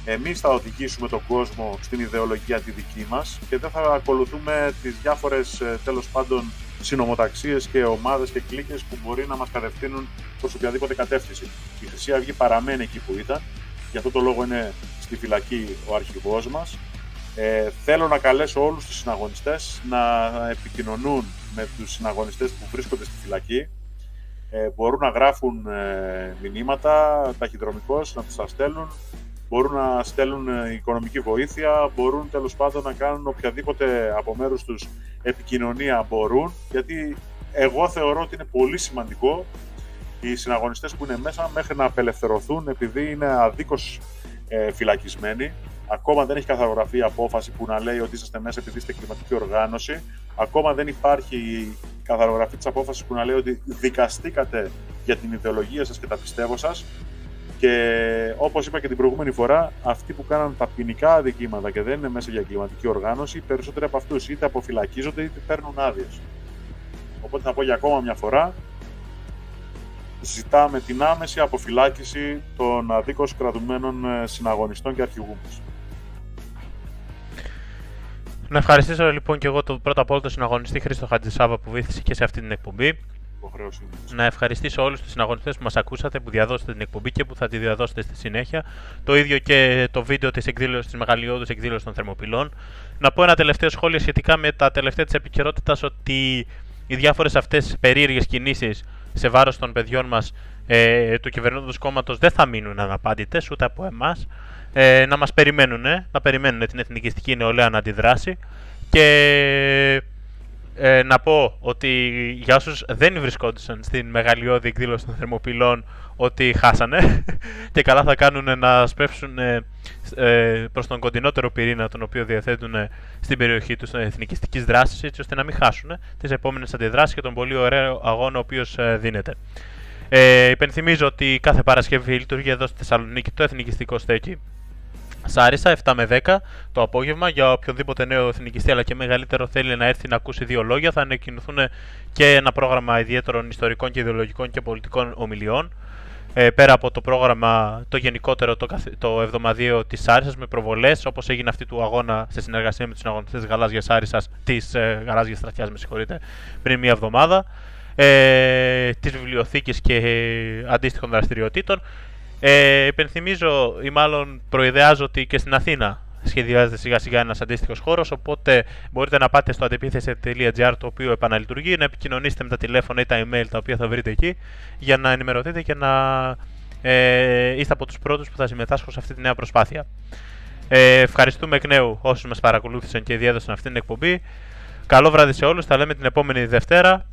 Εμείς θα οδηγήσουμε τον κόσμο στην ιδεολογία τη δική μας και δεν θα ακολουθούμε τις διάφορες ε, τέλος πάντων συνομοταξίες και ομάδες και κλίκες που μπορεί να μας κατευθύνουν προς οποιαδήποτε κατεύθυνση. Η Χρυσή Αυγή παραμένει εκεί που ήταν, γι' αυτό το λόγο είναι στη φυλακή ο αρχηγός μας ε, θέλω να καλέσω όλους τους συναγωνιστές να επικοινωνούν με τους συναγωνιστές που βρίσκονται στη φυλακή. Ε, μπορούν να γράφουν ε, μηνύματα ταχυδρομικώς, να τους τα στέλνουν. Μπορούν να στέλνουν ε, οικονομική βοήθεια, μπορούν τέλος πάντων να κάνουν οποιαδήποτε από μέρους τους επικοινωνία μπορούν, γιατί εγώ θεωρώ ότι είναι πολύ σημαντικό οι συναγωνιστές που είναι μέσα μέχρι να απελευθερωθούν επειδή είναι αδίκως ε, φυλακισμένοι Ακόμα δεν έχει καθαρογραφεί η απόφαση που να λέει ότι είσαστε μέσα επειδή είστε κλιματική οργάνωση. Ακόμα δεν υπάρχει η καθαρογραφή της απόφασης που να λέει ότι δικαστήκατε για την ιδεολογία σας και τα πιστεύω σας. Και όπως είπα και την προηγούμενη φορά, αυτοί που κάναν τα ποινικά αδικήματα και δεν είναι μέσα για κλιματική οργάνωση, περισσότεροι από αυτούς είτε αποφυλακίζονται είτε παίρνουν άδειες. Οπότε θα πω για ακόμα μια φορά, ζητάμε την άμεση αποφυλάκηση των αδίκως κρατουμένων ε, συναγωνιστών και αρχηγού μας. Να ευχαριστήσω λοιπόν και εγώ το πρώτα απ' όλο τον συναγωνιστή Χρήστο Χατζησάβα που βοήθησε και σε αυτή την εκπομπή. υποχρέωσή μου. να ευχαριστήσω όλους τους συναγωνιστές που μας ακούσατε, που διαδώσετε την εκπομπή και που θα τη διαδώσετε στη συνέχεια. Το ίδιο και το βίντεο της εκδήλωσης της μεγαλειώδους εκδήλωσης των Θερμοπυλών. Να πω ένα τελευταίο σχόλιο σχετικά με τα τελευταία της επικαιρότητας ότι οι διάφορες αυτές περίεργες κινήσεις σε βάρος των παιδιών μας ε, του κυβερνώντος κόμματος δεν θα μείνουν αναπάντητες ούτε από εμάς. Ε, να μας περιμένουν, να περιμένουν την εθνικιστική νεολαία να αντιδράσει και ε, να πω ότι για όσους δεν βρισκόντουσαν στην μεγαλειώδη εκδήλωση των Θερμοπυλών ότι χάσανε [laughs] και καλά θα κάνουν να σπεύσουν ε, ε, προς τον κοντινότερο πυρήνα τον οποίο διαθέτουν στην περιοχή τους εθνικιστικής δράσης έτσι ώστε να μην χάσουν τις επόμενες αντιδράσεις και τον πολύ ωραίο αγώνα ο οποίος ε, δίνεται. Ε, υπενθυμίζω ότι κάθε Παρασκευή λειτουργεί εδώ στη Θεσσαλονίκη το εθνικιστικό στέκι Σάρισα 7 με 10 το απόγευμα για οποιονδήποτε νέο εθνικιστή αλλά και μεγαλύτερο θέλει να έρθει να ακούσει δύο λόγια. Θα ανακοινωθούν και ένα πρόγραμμα ιδιαίτερων ιστορικών και ιδεολογικών και πολιτικών ομιλιών. Ε, πέρα από το πρόγραμμα το γενικότερο το, το εβδομαδιαίο της Σάρισας με προβολές, όπως έγινε αυτή του αγώνα σε συνεργασία με τους αγωνιστές Γαλάζιας Άρισα, της ε, Γαλάζιας Στρατιάς, με συγχωρείτε, πριν μία εβδομάδα. Ε, της βιβλιοθήκης και ε, αντίστοιχων δραστηριοτήτων ε, υπενθυμίζω ή μάλλον προειδεάζω ότι και στην Αθήνα σχεδιάζεται σιγά σιγά ένας αντίστοιχος χώρος. Οπότε μπορείτε να πάτε στο αντεπίθεση.gr το οποίο επαναλειτουργεί, να επικοινωνήσετε με τα τηλέφωνα ή τα email τα οποία θα βρείτε εκεί για να ενημερωθείτε και να ε, είστε από τους πρώτους που θα συμμετάσχουν σε αυτή τη νέα προσπάθεια. Ε, ευχαριστούμε εκ νέου όσους μας παρακολούθησαν και διέδωσαν αυτή την εκπομπή. Καλό βράδυ σε όλους. Θα λέμε την επόμενη Δευτέρα.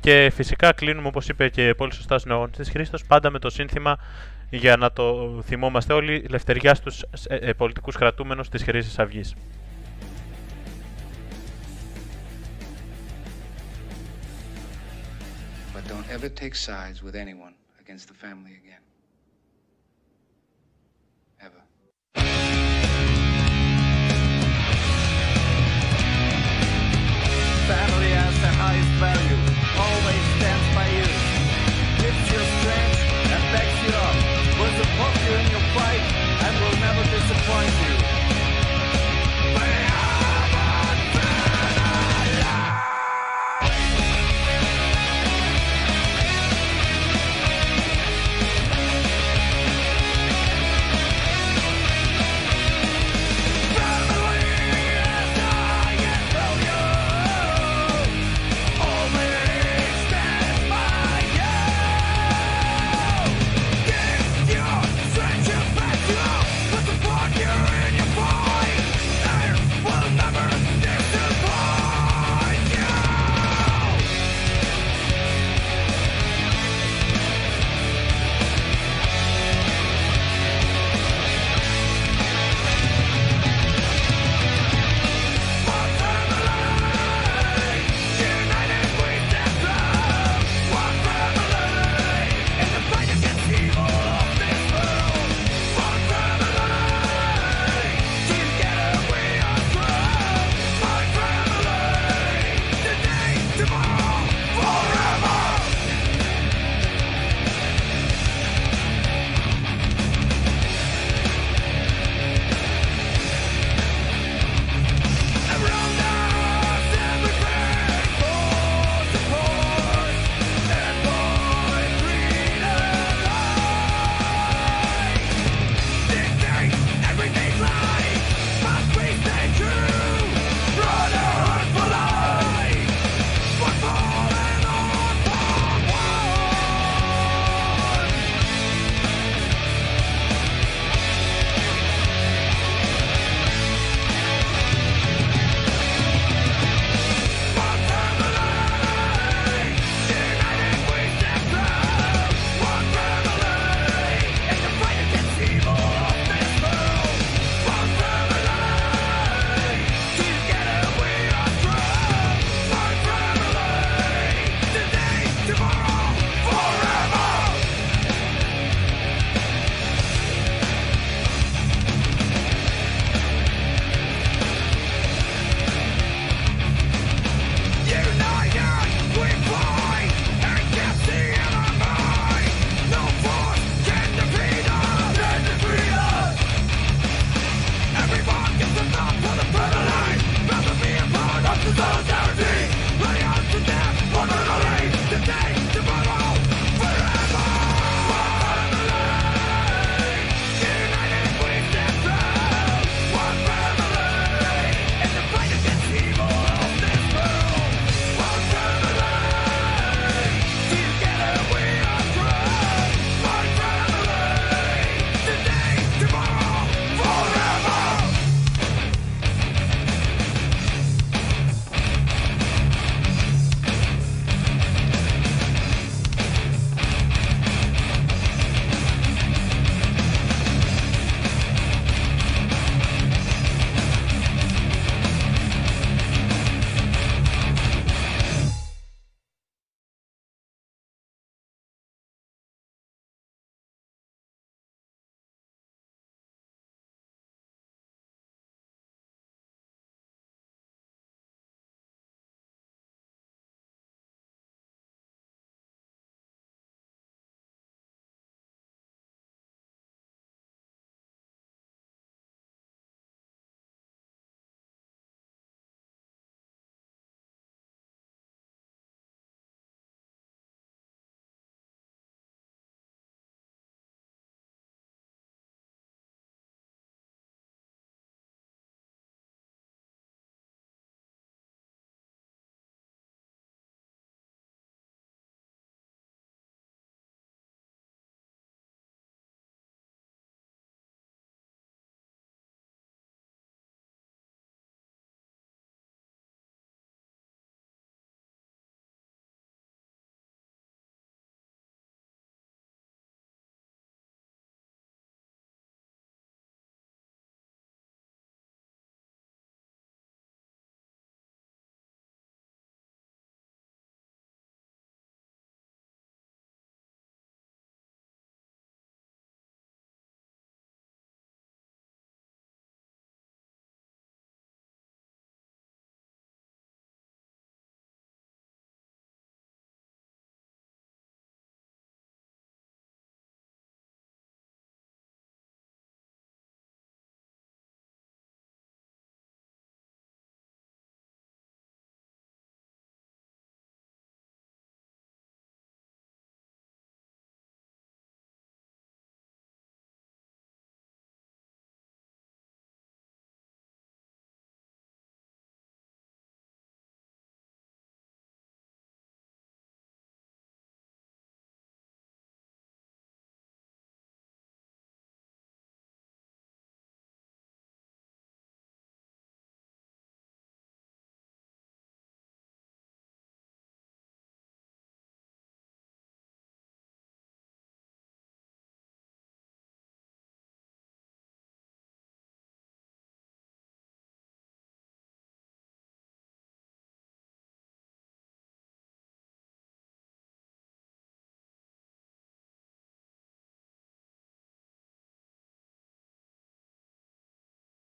Και φυσικά κλείνουμε, όπως είπε και πολύ σωστά ο συναγωνιστής Χρήστος, πάντα με το σύνθημα για να το θυμόμαστε όλοι, ελευθεριά στους ε, ε, πολιτικούς κρατούμενους της Χρήσης Αυγής. But don't ever take sides with anyone against the family again. Ever. Family has the highest value, to put you in your fight, and will never disappoint you.